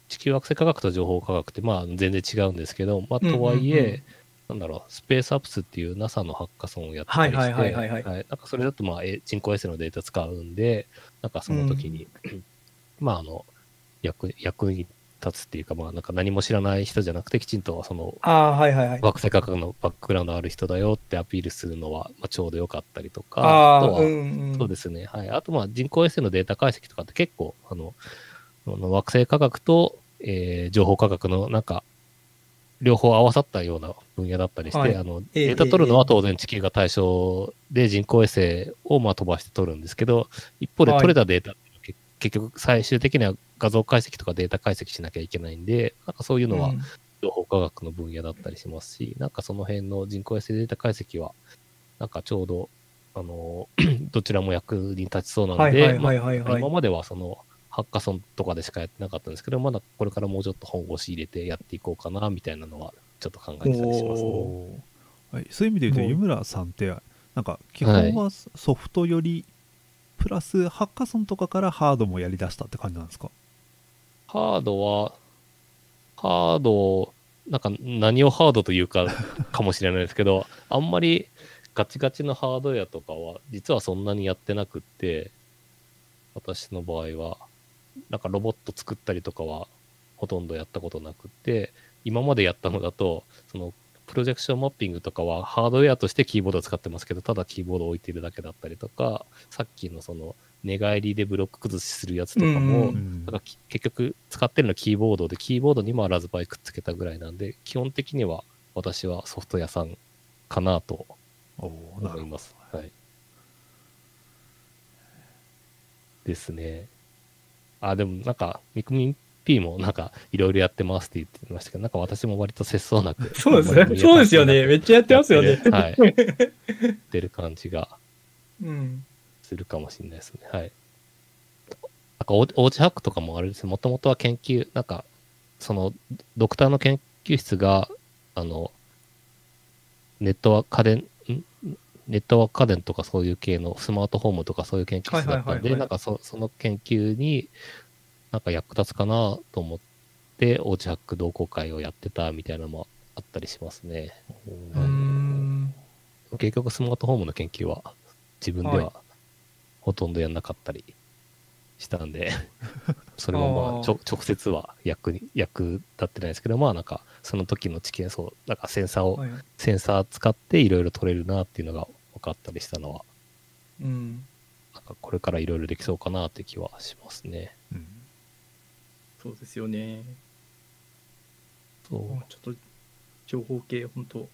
地球惑星科学と情報科学ってまあ全然違うんですけど、まあとはいえ、うんうんうんなんだろう、スペースアップスっていう NASA のハッカソンをやってたりして、はいはいはいなんかそれだとまあ人工衛星のデータ使うんで、なんかその時に、まああの、役役に立つっていうか、まあなんか何も知らない人じゃなくてきちんとそのああ、はいはいはい。惑星科学のバックグラウンドある人だよってアピールするのは、まあ、ちょうどよかったりとか、ああ、とは、うんうん。そうですね。はい。あと、まあ、人工衛星のデータ解析とかって結構、あの、あの惑星科学と、えー情報科学のなんか、両方合わさったような分野だったりして、はいあの、ええデータ取るのええは当然地球が対象で人工衛星をまあ飛ばして取るんですけど、一方ではい取れたデータ結局最終的には画像解析とかデータ解析しなきゃいけないんで、なんかそういうのはうん。情報科学の分野だったりしますし、なんかその辺の人工衛星データ解析は、なんかちょうど、あの、どちらも役に立ちそうなので、今まではその、ハッカソンとかでしかやってなかったんですけど、まだこれからもうちょっと本腰入れてやっていこうかな、みたいなのは、ちょっと考えてたりしますね。おはい、そういう意味で言うと湯村さんってなんか基本はソフトより、プラスハッカソンとかからハードもやりだしたって感じなんですか？ハードは、ハードを、なんか何をハードというか、かもしれないですけど、あんまりガチガチのハードウェアとかは、実はそんなにやってなくって、私の場合は、なんかロボット作ったりとかは、ほとんどやったことなくって、今までやったのだと、その、プロジェクションマッピングとかはハードウェアとしてキーボードを使ってますけど、ただキーボードを置いてるだけだったりとか、さっきのその、寝返りでブロック崩しするやつとかも、だからき結局使ってるのはキーボードで、キーボードにもラズパイくっつけたぐらいなんで、基本的には私はソフト屋さんかなと思います。はい。ですね。あ、でもなんか、ミクミン P もなんかいろいろやってますって言ってましたけど、なんか私も割と節操なく。そうですね。そうですよね。めっちゃやってますよね。はい。やってる感じがうん。するかもしれないですね。はい。なんかお、おうちハックとかもあれですね、もともとは研究、なんか、その、ドクターの研究室が、あの、ネットワーク家電、ん？ネットワーク家電とかそういう系のスマートフォームとかそういう研究室だったんで、なんかそその研究になんか役立つかなと思って、おうちハック同好会をやってたみたいなのもあったりしますね。結局スマートフォームの研究は自分ではほとんどやんなかったりしたんで、それもまあ直接は役に、役立ってないですけど、まあなんかその時の知見、そう、なんかセンサーを、はいセンサー使っていろいろ取れるなっていうのが分かったりしたのは、うん。なんかこれからいろいろできそうかなって気はしますね。うんそうですよね。そう。ちょっと情報系、本当こ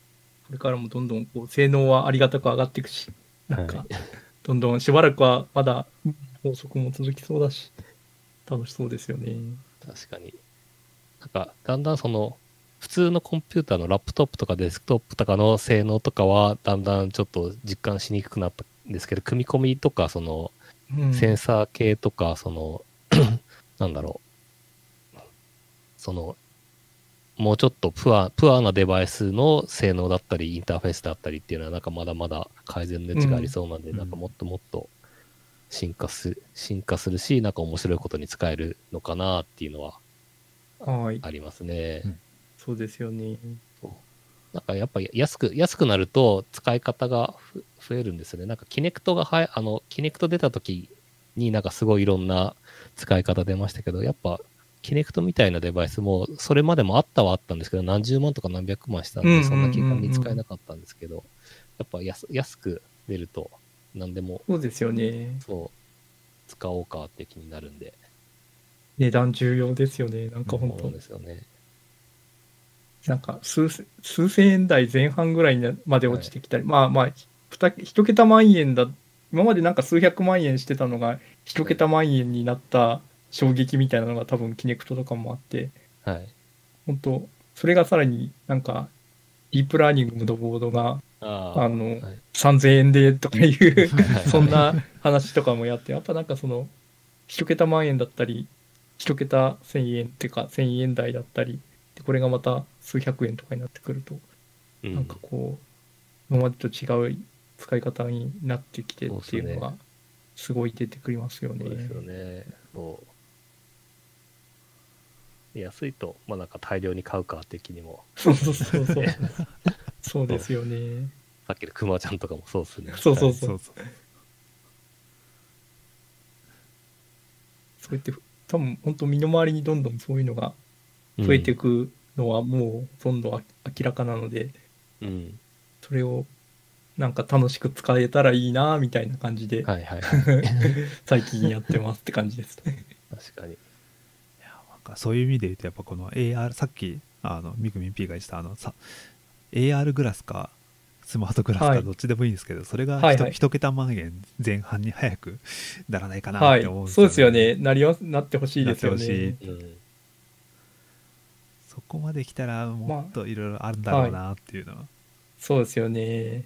れからもどんどんこう性能はありがたく上がっていくし、なんか、はいどんどんしばらくはまだ法則も続きそうだし、楽しそうですよね。確かに。なんか、だんだんその、普通のコンピューターのラップトップとかデスクトップとかの性能とかは、だんだんちょっと実感しにくくなったんですけど、組み込みとか、その、うん、センサー系とか、その、なんだろう。その、もうちょっとプア、プアなデバイスの性能だったり、インターフェースだったりっていうのは、なんかまだまだ改善の余地がありそうなんで、うんなんかもっともっと進化する、進化するし、なんか面白いことに使えるのかなっていうのははい。ありますね。うんそうですよね。なんかやっぱり安く、安くなると使い方がふ増えるんですよね。なんかキネクトがはや、あの、キネクト出た時になんかすごいいろんな使い方出ましたけど、やっぱキネクトみたいなデバイスも、それまでもあったはあったんですけど、何十万とか何百万したんで、そんな気軽に使えなかったんですけど、やっぱ安安く出ると何でもそうですよね。そう使おうかって気になるんで、値段重要ですよね。なんか本当そうですよね。なんか数千数千円台前半ぐらいにまで落ちてきたり、まあまあ、ふた一桁万円だ、今までなんか数百万円してたのが、一桁万円になった衝撃みたいなのが多分キネクトとかもあって、はい。本当それがさらになんか、ディープラーニングのボードがあのはい3000円でとかいうはいそんな話とかもやって、やっぱなんかその、一桁万円だったり、一桁1000円っていうか、1000円台だったり、でこれがまた数百円とかになってくると、うんなんかこう、今までと違う使い方になってきてっていうのが、すごい出てくりますよね。そうですよね。そう。安いと、まあなんか大量に買うか的にも、そうそうそうそう。そうですよね。さっきのクマちゃんとかもそうですね。そうそうそうそうやって、多分本当身の回りにどんどんそういうのが増えていくのはもうどんどんあ明らかなので、うん。うん。それをなんか楽しく使えたらいいなみたいな感じで、はいはいはい。最近やってますって感じですね。確かに。かそういう意味で言うとやっぱこの AR さっきあのミクミン P が言ってたあのさ AR グラスかスマートグラスはいかどっちでもいいんですけど、それが一、はいはい一桁万円前半に早くならないかなはいって思うん。そうですよね。なりわなってほしいですよねい。うん。そこまで来たらもっといろいろあるんだろうなっていうのは、そうですよね。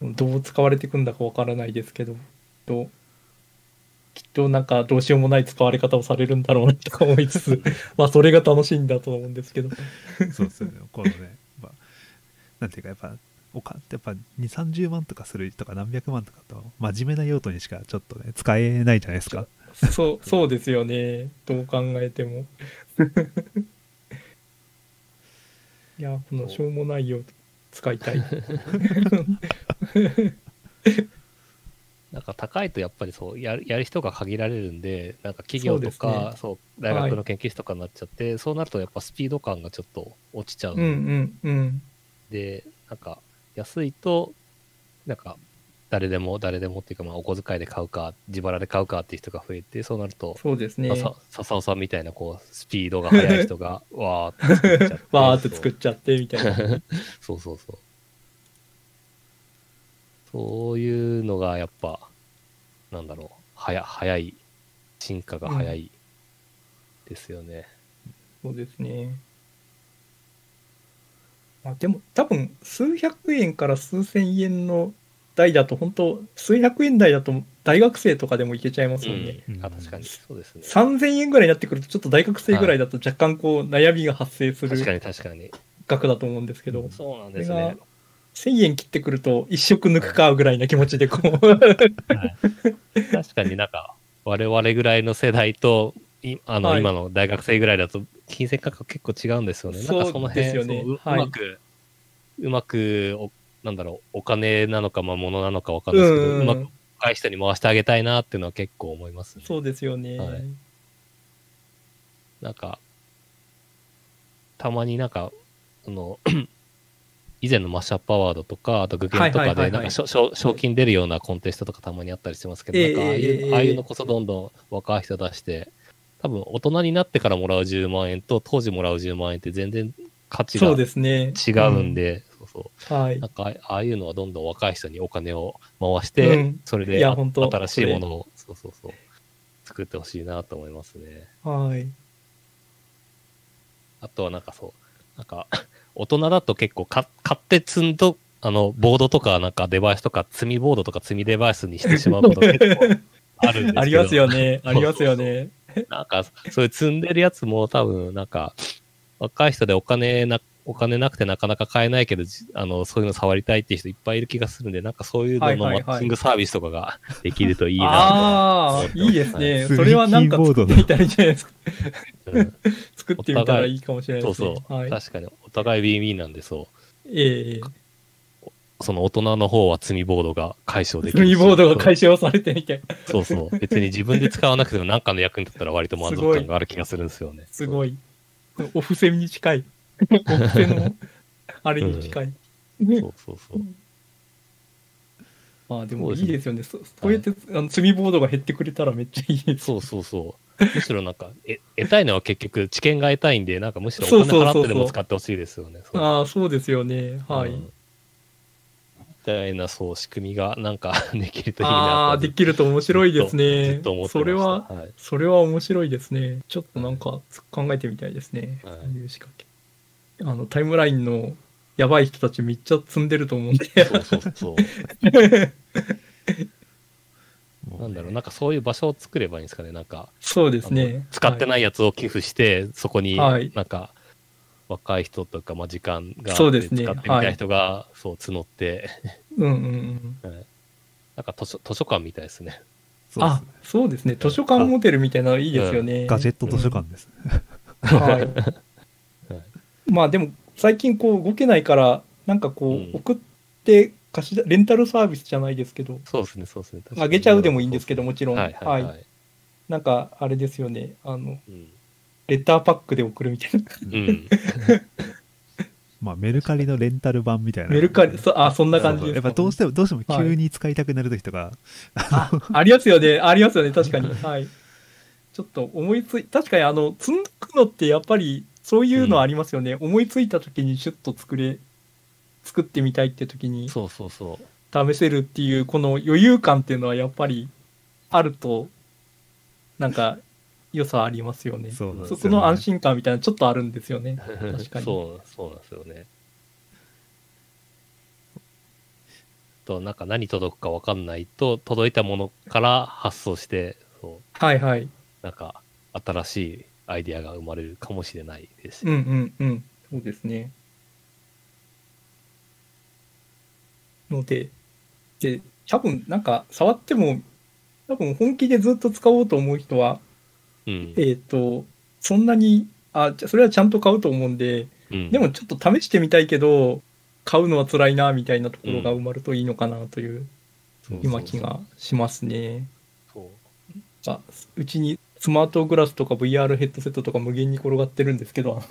どう使われていくんだかわからないですけど、ときっとなんかどうしようもない使われ方をされるんだろうなとか思いつつ、まあそれが楽しいんだと思うんですけど。そうですよねこのね、まあ、なんていうかやっぱおかやっぱ2 3 0万とかするとか何百万とかと真面目な用途にしかちょっとね使えないじゃないですかそう、そうですよね。どう考えても。いや、このしょうもないよ使いたい。なんか高いとやっぱりそうやるやる人が限られるんで、なんか企業とか、そう大学の研究室とかになっちゃって、そうなるとやっぱスピード感がちょっと落ちちゃううんうんうん。で、なんか安いと、なんか誰でも誰でもっていうか、まあお小遣いで買うか、自腹で買うかっていう人が増えて、そうなると、そうですね。さ笹尾さんみたいなこうスピードが速い人がわーって作っちゃって。わーって作っちゃってみたいな。そうそうそう。そういうのがやっぱ、なんだろう、はや早い、進化が早いですよね。そうですね。まあ、でも多分数百円から数千円の台だと本当数百円台だと大学生とかでもいけちゃいますもんね。うんあ確かにそうですね。3000円ぐらいになってくるとちょっと大学生ぐらいだと若干こう悩みが発生する確かに確かに。額だと思うんですけど、そうなんですね。1000円切ってくると一食抜くかぐらいな気持ちでこう、確かになんか、我々ぐらいの世代と、いあの、はい。今の大学生ぐらいだと、金銭価格結構違うんですよね。なんかその辺、そうですよねそううはい。うまく、うまくお、なんだろう、お金なのか、まあ、物なのかわかんないですけど、うん。うまく若い人に回してあげたいなっていうのは結構思いますね。そうですよね。はい。なんか、たまになんか、その、以前のマッシュアップアワードとか、あとグゲンとかで、なんか賞金出るようなコンテストとかたまにあったりしてますけど、ええなんかああいう、ええああいうのこそどんどん若い人出して、多分大人になってからもらう10万円と当時もらう10万円って全然価値が違ですね。うんで、そうそう。うん。はいなん。かあああいうのはどんどん若い人にお金を回して、うんいそれで新しいものを、そうそうそう、作ってほしいなと思いますね。はい。あとはなんかそう、なんか、大人だと結構か買って積んど、あの、ボードとかなんかデバイスとか積みボードとか積みデバイスにしてしまうこと 結構あるんです。ありますよね。ありますよね。なんか、そういう積んでるやつも多分なんか、若い人でお金な、お金なくてなかなか買えないけど、じあの、そういうの触りたいっていう人いっぱいいる気がするんで、なんかそういうののマッチングサービスとかができるといいなああ、いいですね。はいそれはなんか作ってみたらいいじゃないですか。と。うん 作ってみたらいいかもしれないそうですね。そう、はい。確かにお互いウィンウィンなんで、そう。ええその大人の方は積みボードが解消できるし。積みボードが解消されてみて、そうそう。別に自分で使わなくても何かの役に立ったら割と満足感がある気がするんですよね。すごい。お布施に近い。の、あれに近い。そうそうそう。まあでもそうですねいいですよね。そそうやって、あの積みボードが減ってくれたらめっちゃいいです。そうそうそう。むしろなんか、え、得たいのは結局知見が得たいんで、なんかむしろお金そうそうそうそう払ってでも使ってほしいですよね。そうああ、そうですよね。はい。うんみたいな、そう、仕組みがなんか できるといいなとああ、できると面白いですずねそれは、はいそれは面白いですね。ちょっとなんか考えてみたいですね。はいそういう仕掛け。あの、タイムラインのやばい人たちめっちゃ積んでると思うんで。そうそうそう。なんだろう、なんかそういう場所を作ればいいんですかね。なんか、そうですね。使ってないやつを寄付して、そこにはいなんか、若い人とか、まあ、時間があってそうですね使ってみたい人が、そう、募って、うんうんうん。はいなんか図書図書館みたいですね。あ、そうですね。図書館モデルみたいなのいいですよね。ガジェット図書館です。はい。まあでも、最近こう動けないから、なんかこう、うん送って貸し出、レンタルサービスじゃないですけど、そうですね、そうですね。あげちゃうでもいいんですけど、もちろん。はいはいはい。なんか、あれですよね。あの、うんレターパックで送るみたいな。うん。まあ、メルカリのレンタル版みたいな。メルカリ、そあ、そんな感じです。やっぱどうしても、どうしても急に使いたくなる時とか、あありますよね。ありますよね。確かに。はい。ちょっと思いつい、確かにあの、積んどくのってやっぱり、そういうのありますよね。思いついた時にシュッと作れ、作ってみたいって時にそうそうそう。試せるっていう、この余裕感っていうのはやっぱりあると、なんか、良さありますよね。そうなんですよねそこの安心感みたいなちょっとあるんですよね。確かに そう、そうなんですよね。と、なんか何届くかわかんないと、届いたものから発想して、はいはい。なんか新しいアイディアが生まれるかもしれないですし。うんうんうん。そうですね。ので、で、多分なんか触っても、多分本気でずっと使おうと思う人は、うん。えっ、と、そんなに、あ、じゃそれはちゃんと買うと思うんで、うんでもちょっと試してみたいけど、買うのは辛いな、みたいなところが生まれるといいのかなという今気がしますね。そうあうちにスマートグラスとか VR ヘッドセットとか無限に転がってるんですけど、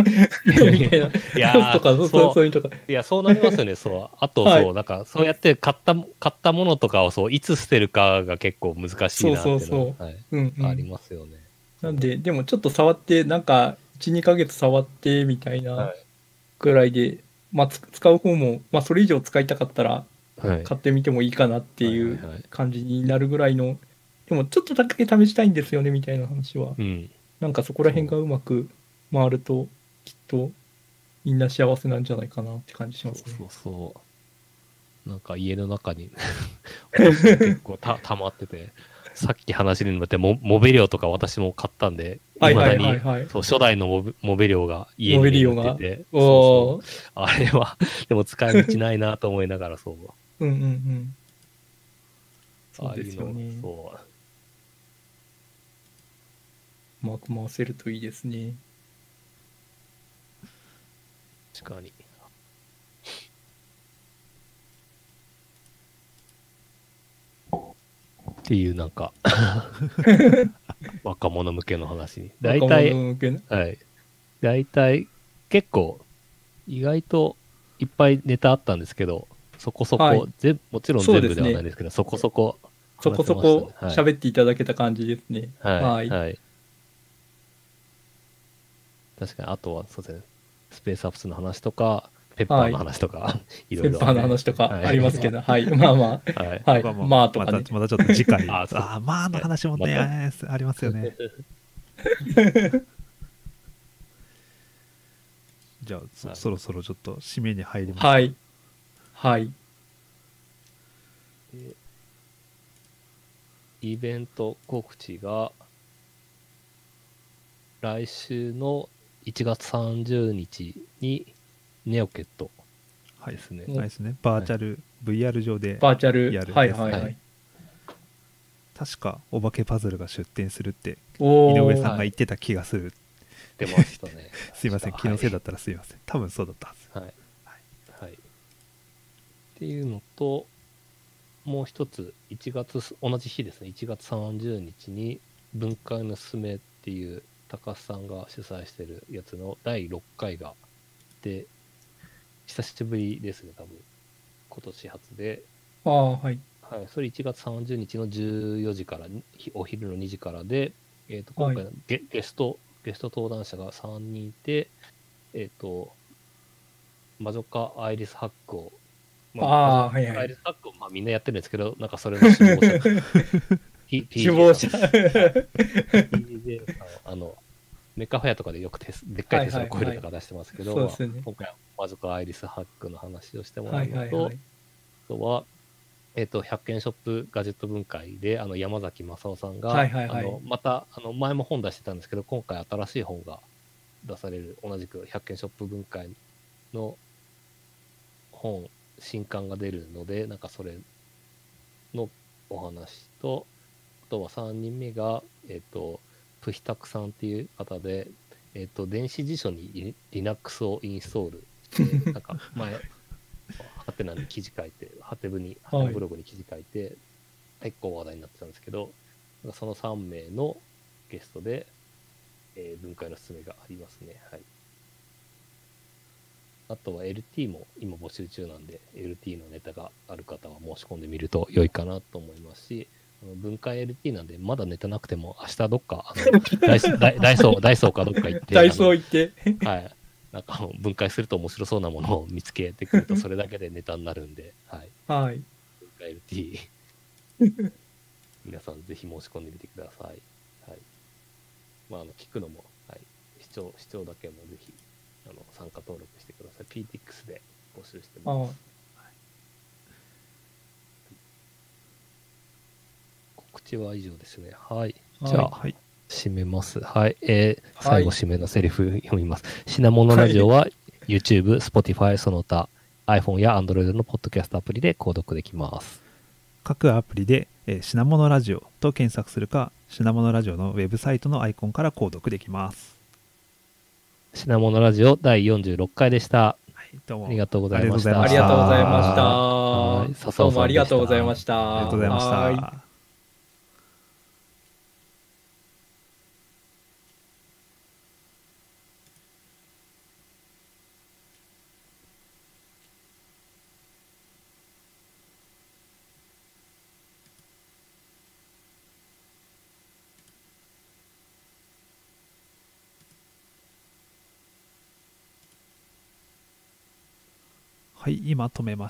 みたいな。いやーとか、そうそういうのとか。いや、そうなりますよね、そう。あと、はいそう、なんか、そうやって買った、買ったものとかを、そう、いつ捨てるかが結構難しいなっていうのはそうそうそはいうん、うん。ありますよね。なんで、でもちょっと触って、なんか、1、2ヶ月触ってみたいはないぐらいで、まあ、つ使う方も、まあ、それ以上使いたかったら、はい。買ってみてもいいかなっていうはいはいはい感じになるぐらいの、でもちょっとだけ試したいんですよね、みたいな話は。うん。なんかそこら辺がうまく回ると、きっと、みんな幸せなんじゃないかなって感じしますね。そうそう。なんか家の中に 結構た 溜まってて、さっき話にもってモモベリオとか私も買ったんで、はいはい未だにはいはい。そう初代のモベモベリオが家にリオが眠ってて、おそうーそうあれは、でも使い道ないなと思いながら、そう。うんうんうん。そうですよね。そう。うまく回せるといいですね。確かに。っていうなんか若者向けの話に。大若体、はい。大体、結構、意外といっぱいネタあったんですけど、そこそこ、はいぜもちろん全部ではないですけど、そこそこそこそこ喋っていただけた感じですね。はい。ははいい。はい確かに、あとは、そうですね、スペースアップスの話とか、ペッパーの話とか、い、ろいろ、ペッパーの話とかありますけど、はい。まあまど。はい。あ、はい。まあまあとかねまた。またちょっと次回 ああまあの話もね、まありますよねじゃあそろそろちょっと締めに入りますはい。はい。イベント告知が、来週の1月30日に、ネオケットはいですね。うんはいですねバーチャル VR 上でバーチャル。やるはいはいははいい。確かお化けパズルが出展するって井上さんが言ってた気がするってましたね。すいません気のせいだったらすいません多分そうだったはずはい。はい。っていうのと、もう一つ、1月す、同じ日ですね、1月30日に、文化のすすめっていう、高須さんが主催してるやつの第6回が、で、久しぶりですね、多分。今年初で、ああ、はい。はい、それ1月30日の14時から、ひお昼の2時からで、えー、と今回のゲ,、ゲスト、ゲスト登壇者が3人いて、えっ、と、魔女化アイリスハックを、ああ魔女はいはいアイリスハックを、まあ、みんなやってるんですけど、なんかそれの首謀者 首謀者 PJ さんあの、メカフェアとかでよくテスでっかいテスラコイルとか出してますけど、今回は魔女化アイリスハックの話をしてもらはいうのと。あとは、えっ、と、100件ショップガジェット分解で、あの、山崎正夫さんが、あの、また、あの、前も本出してたんですけど、今回新しい本が出される、同じく100件ショップ分解の本、新刊が出るので、なんかそれのお話と、あとは3人目が、えっ、と、プヒタクさんっていう方で、えっ、と、電子辞書にリ Linux をインストールして、なんか前、ハテナに記事書いて、ハテブに、ハテナブログに記事書いて、結構話題になってたんですけど、その3名のゲストで、えー分解の勧めがありますね。はい。あとは LT も今募集中なんで、LT のネタがある方は申し込んでみると良いかなと思いますし、分解 LT なんで、まだネタなくても、明日どっか、ダイソー ダイソー、ダイソーかどっか行って、ダイソー行って。はい。なんか分解すると面白そうなものを見つけてくると、それだけでネタになるんで、はい。はい。分解 LT。皆さんぜひ申し込んでみてください。はい。まあ、あの、聞くのも、はい。視聴、視聴だけもぜひ、あの、参加登録してください。PTX で募集してあます。知は以上ですね。はい。じゃあ、はい締めます。はい。えーはい最後締めのセリフ読みます。品物ラジオは YouTube、Spotify、その他、iPhone や Android のポッドキャストアプリで購読できます。各アプリで、えー品物ラジオと検索するか品物ラジオのウェブサイトのアイコンから購読できます品物ラジオ第46回でした。はいどうもありがとうございました。ありがとうございまはいした。どうもありがとうございました。ありがとうございましたはい今止めま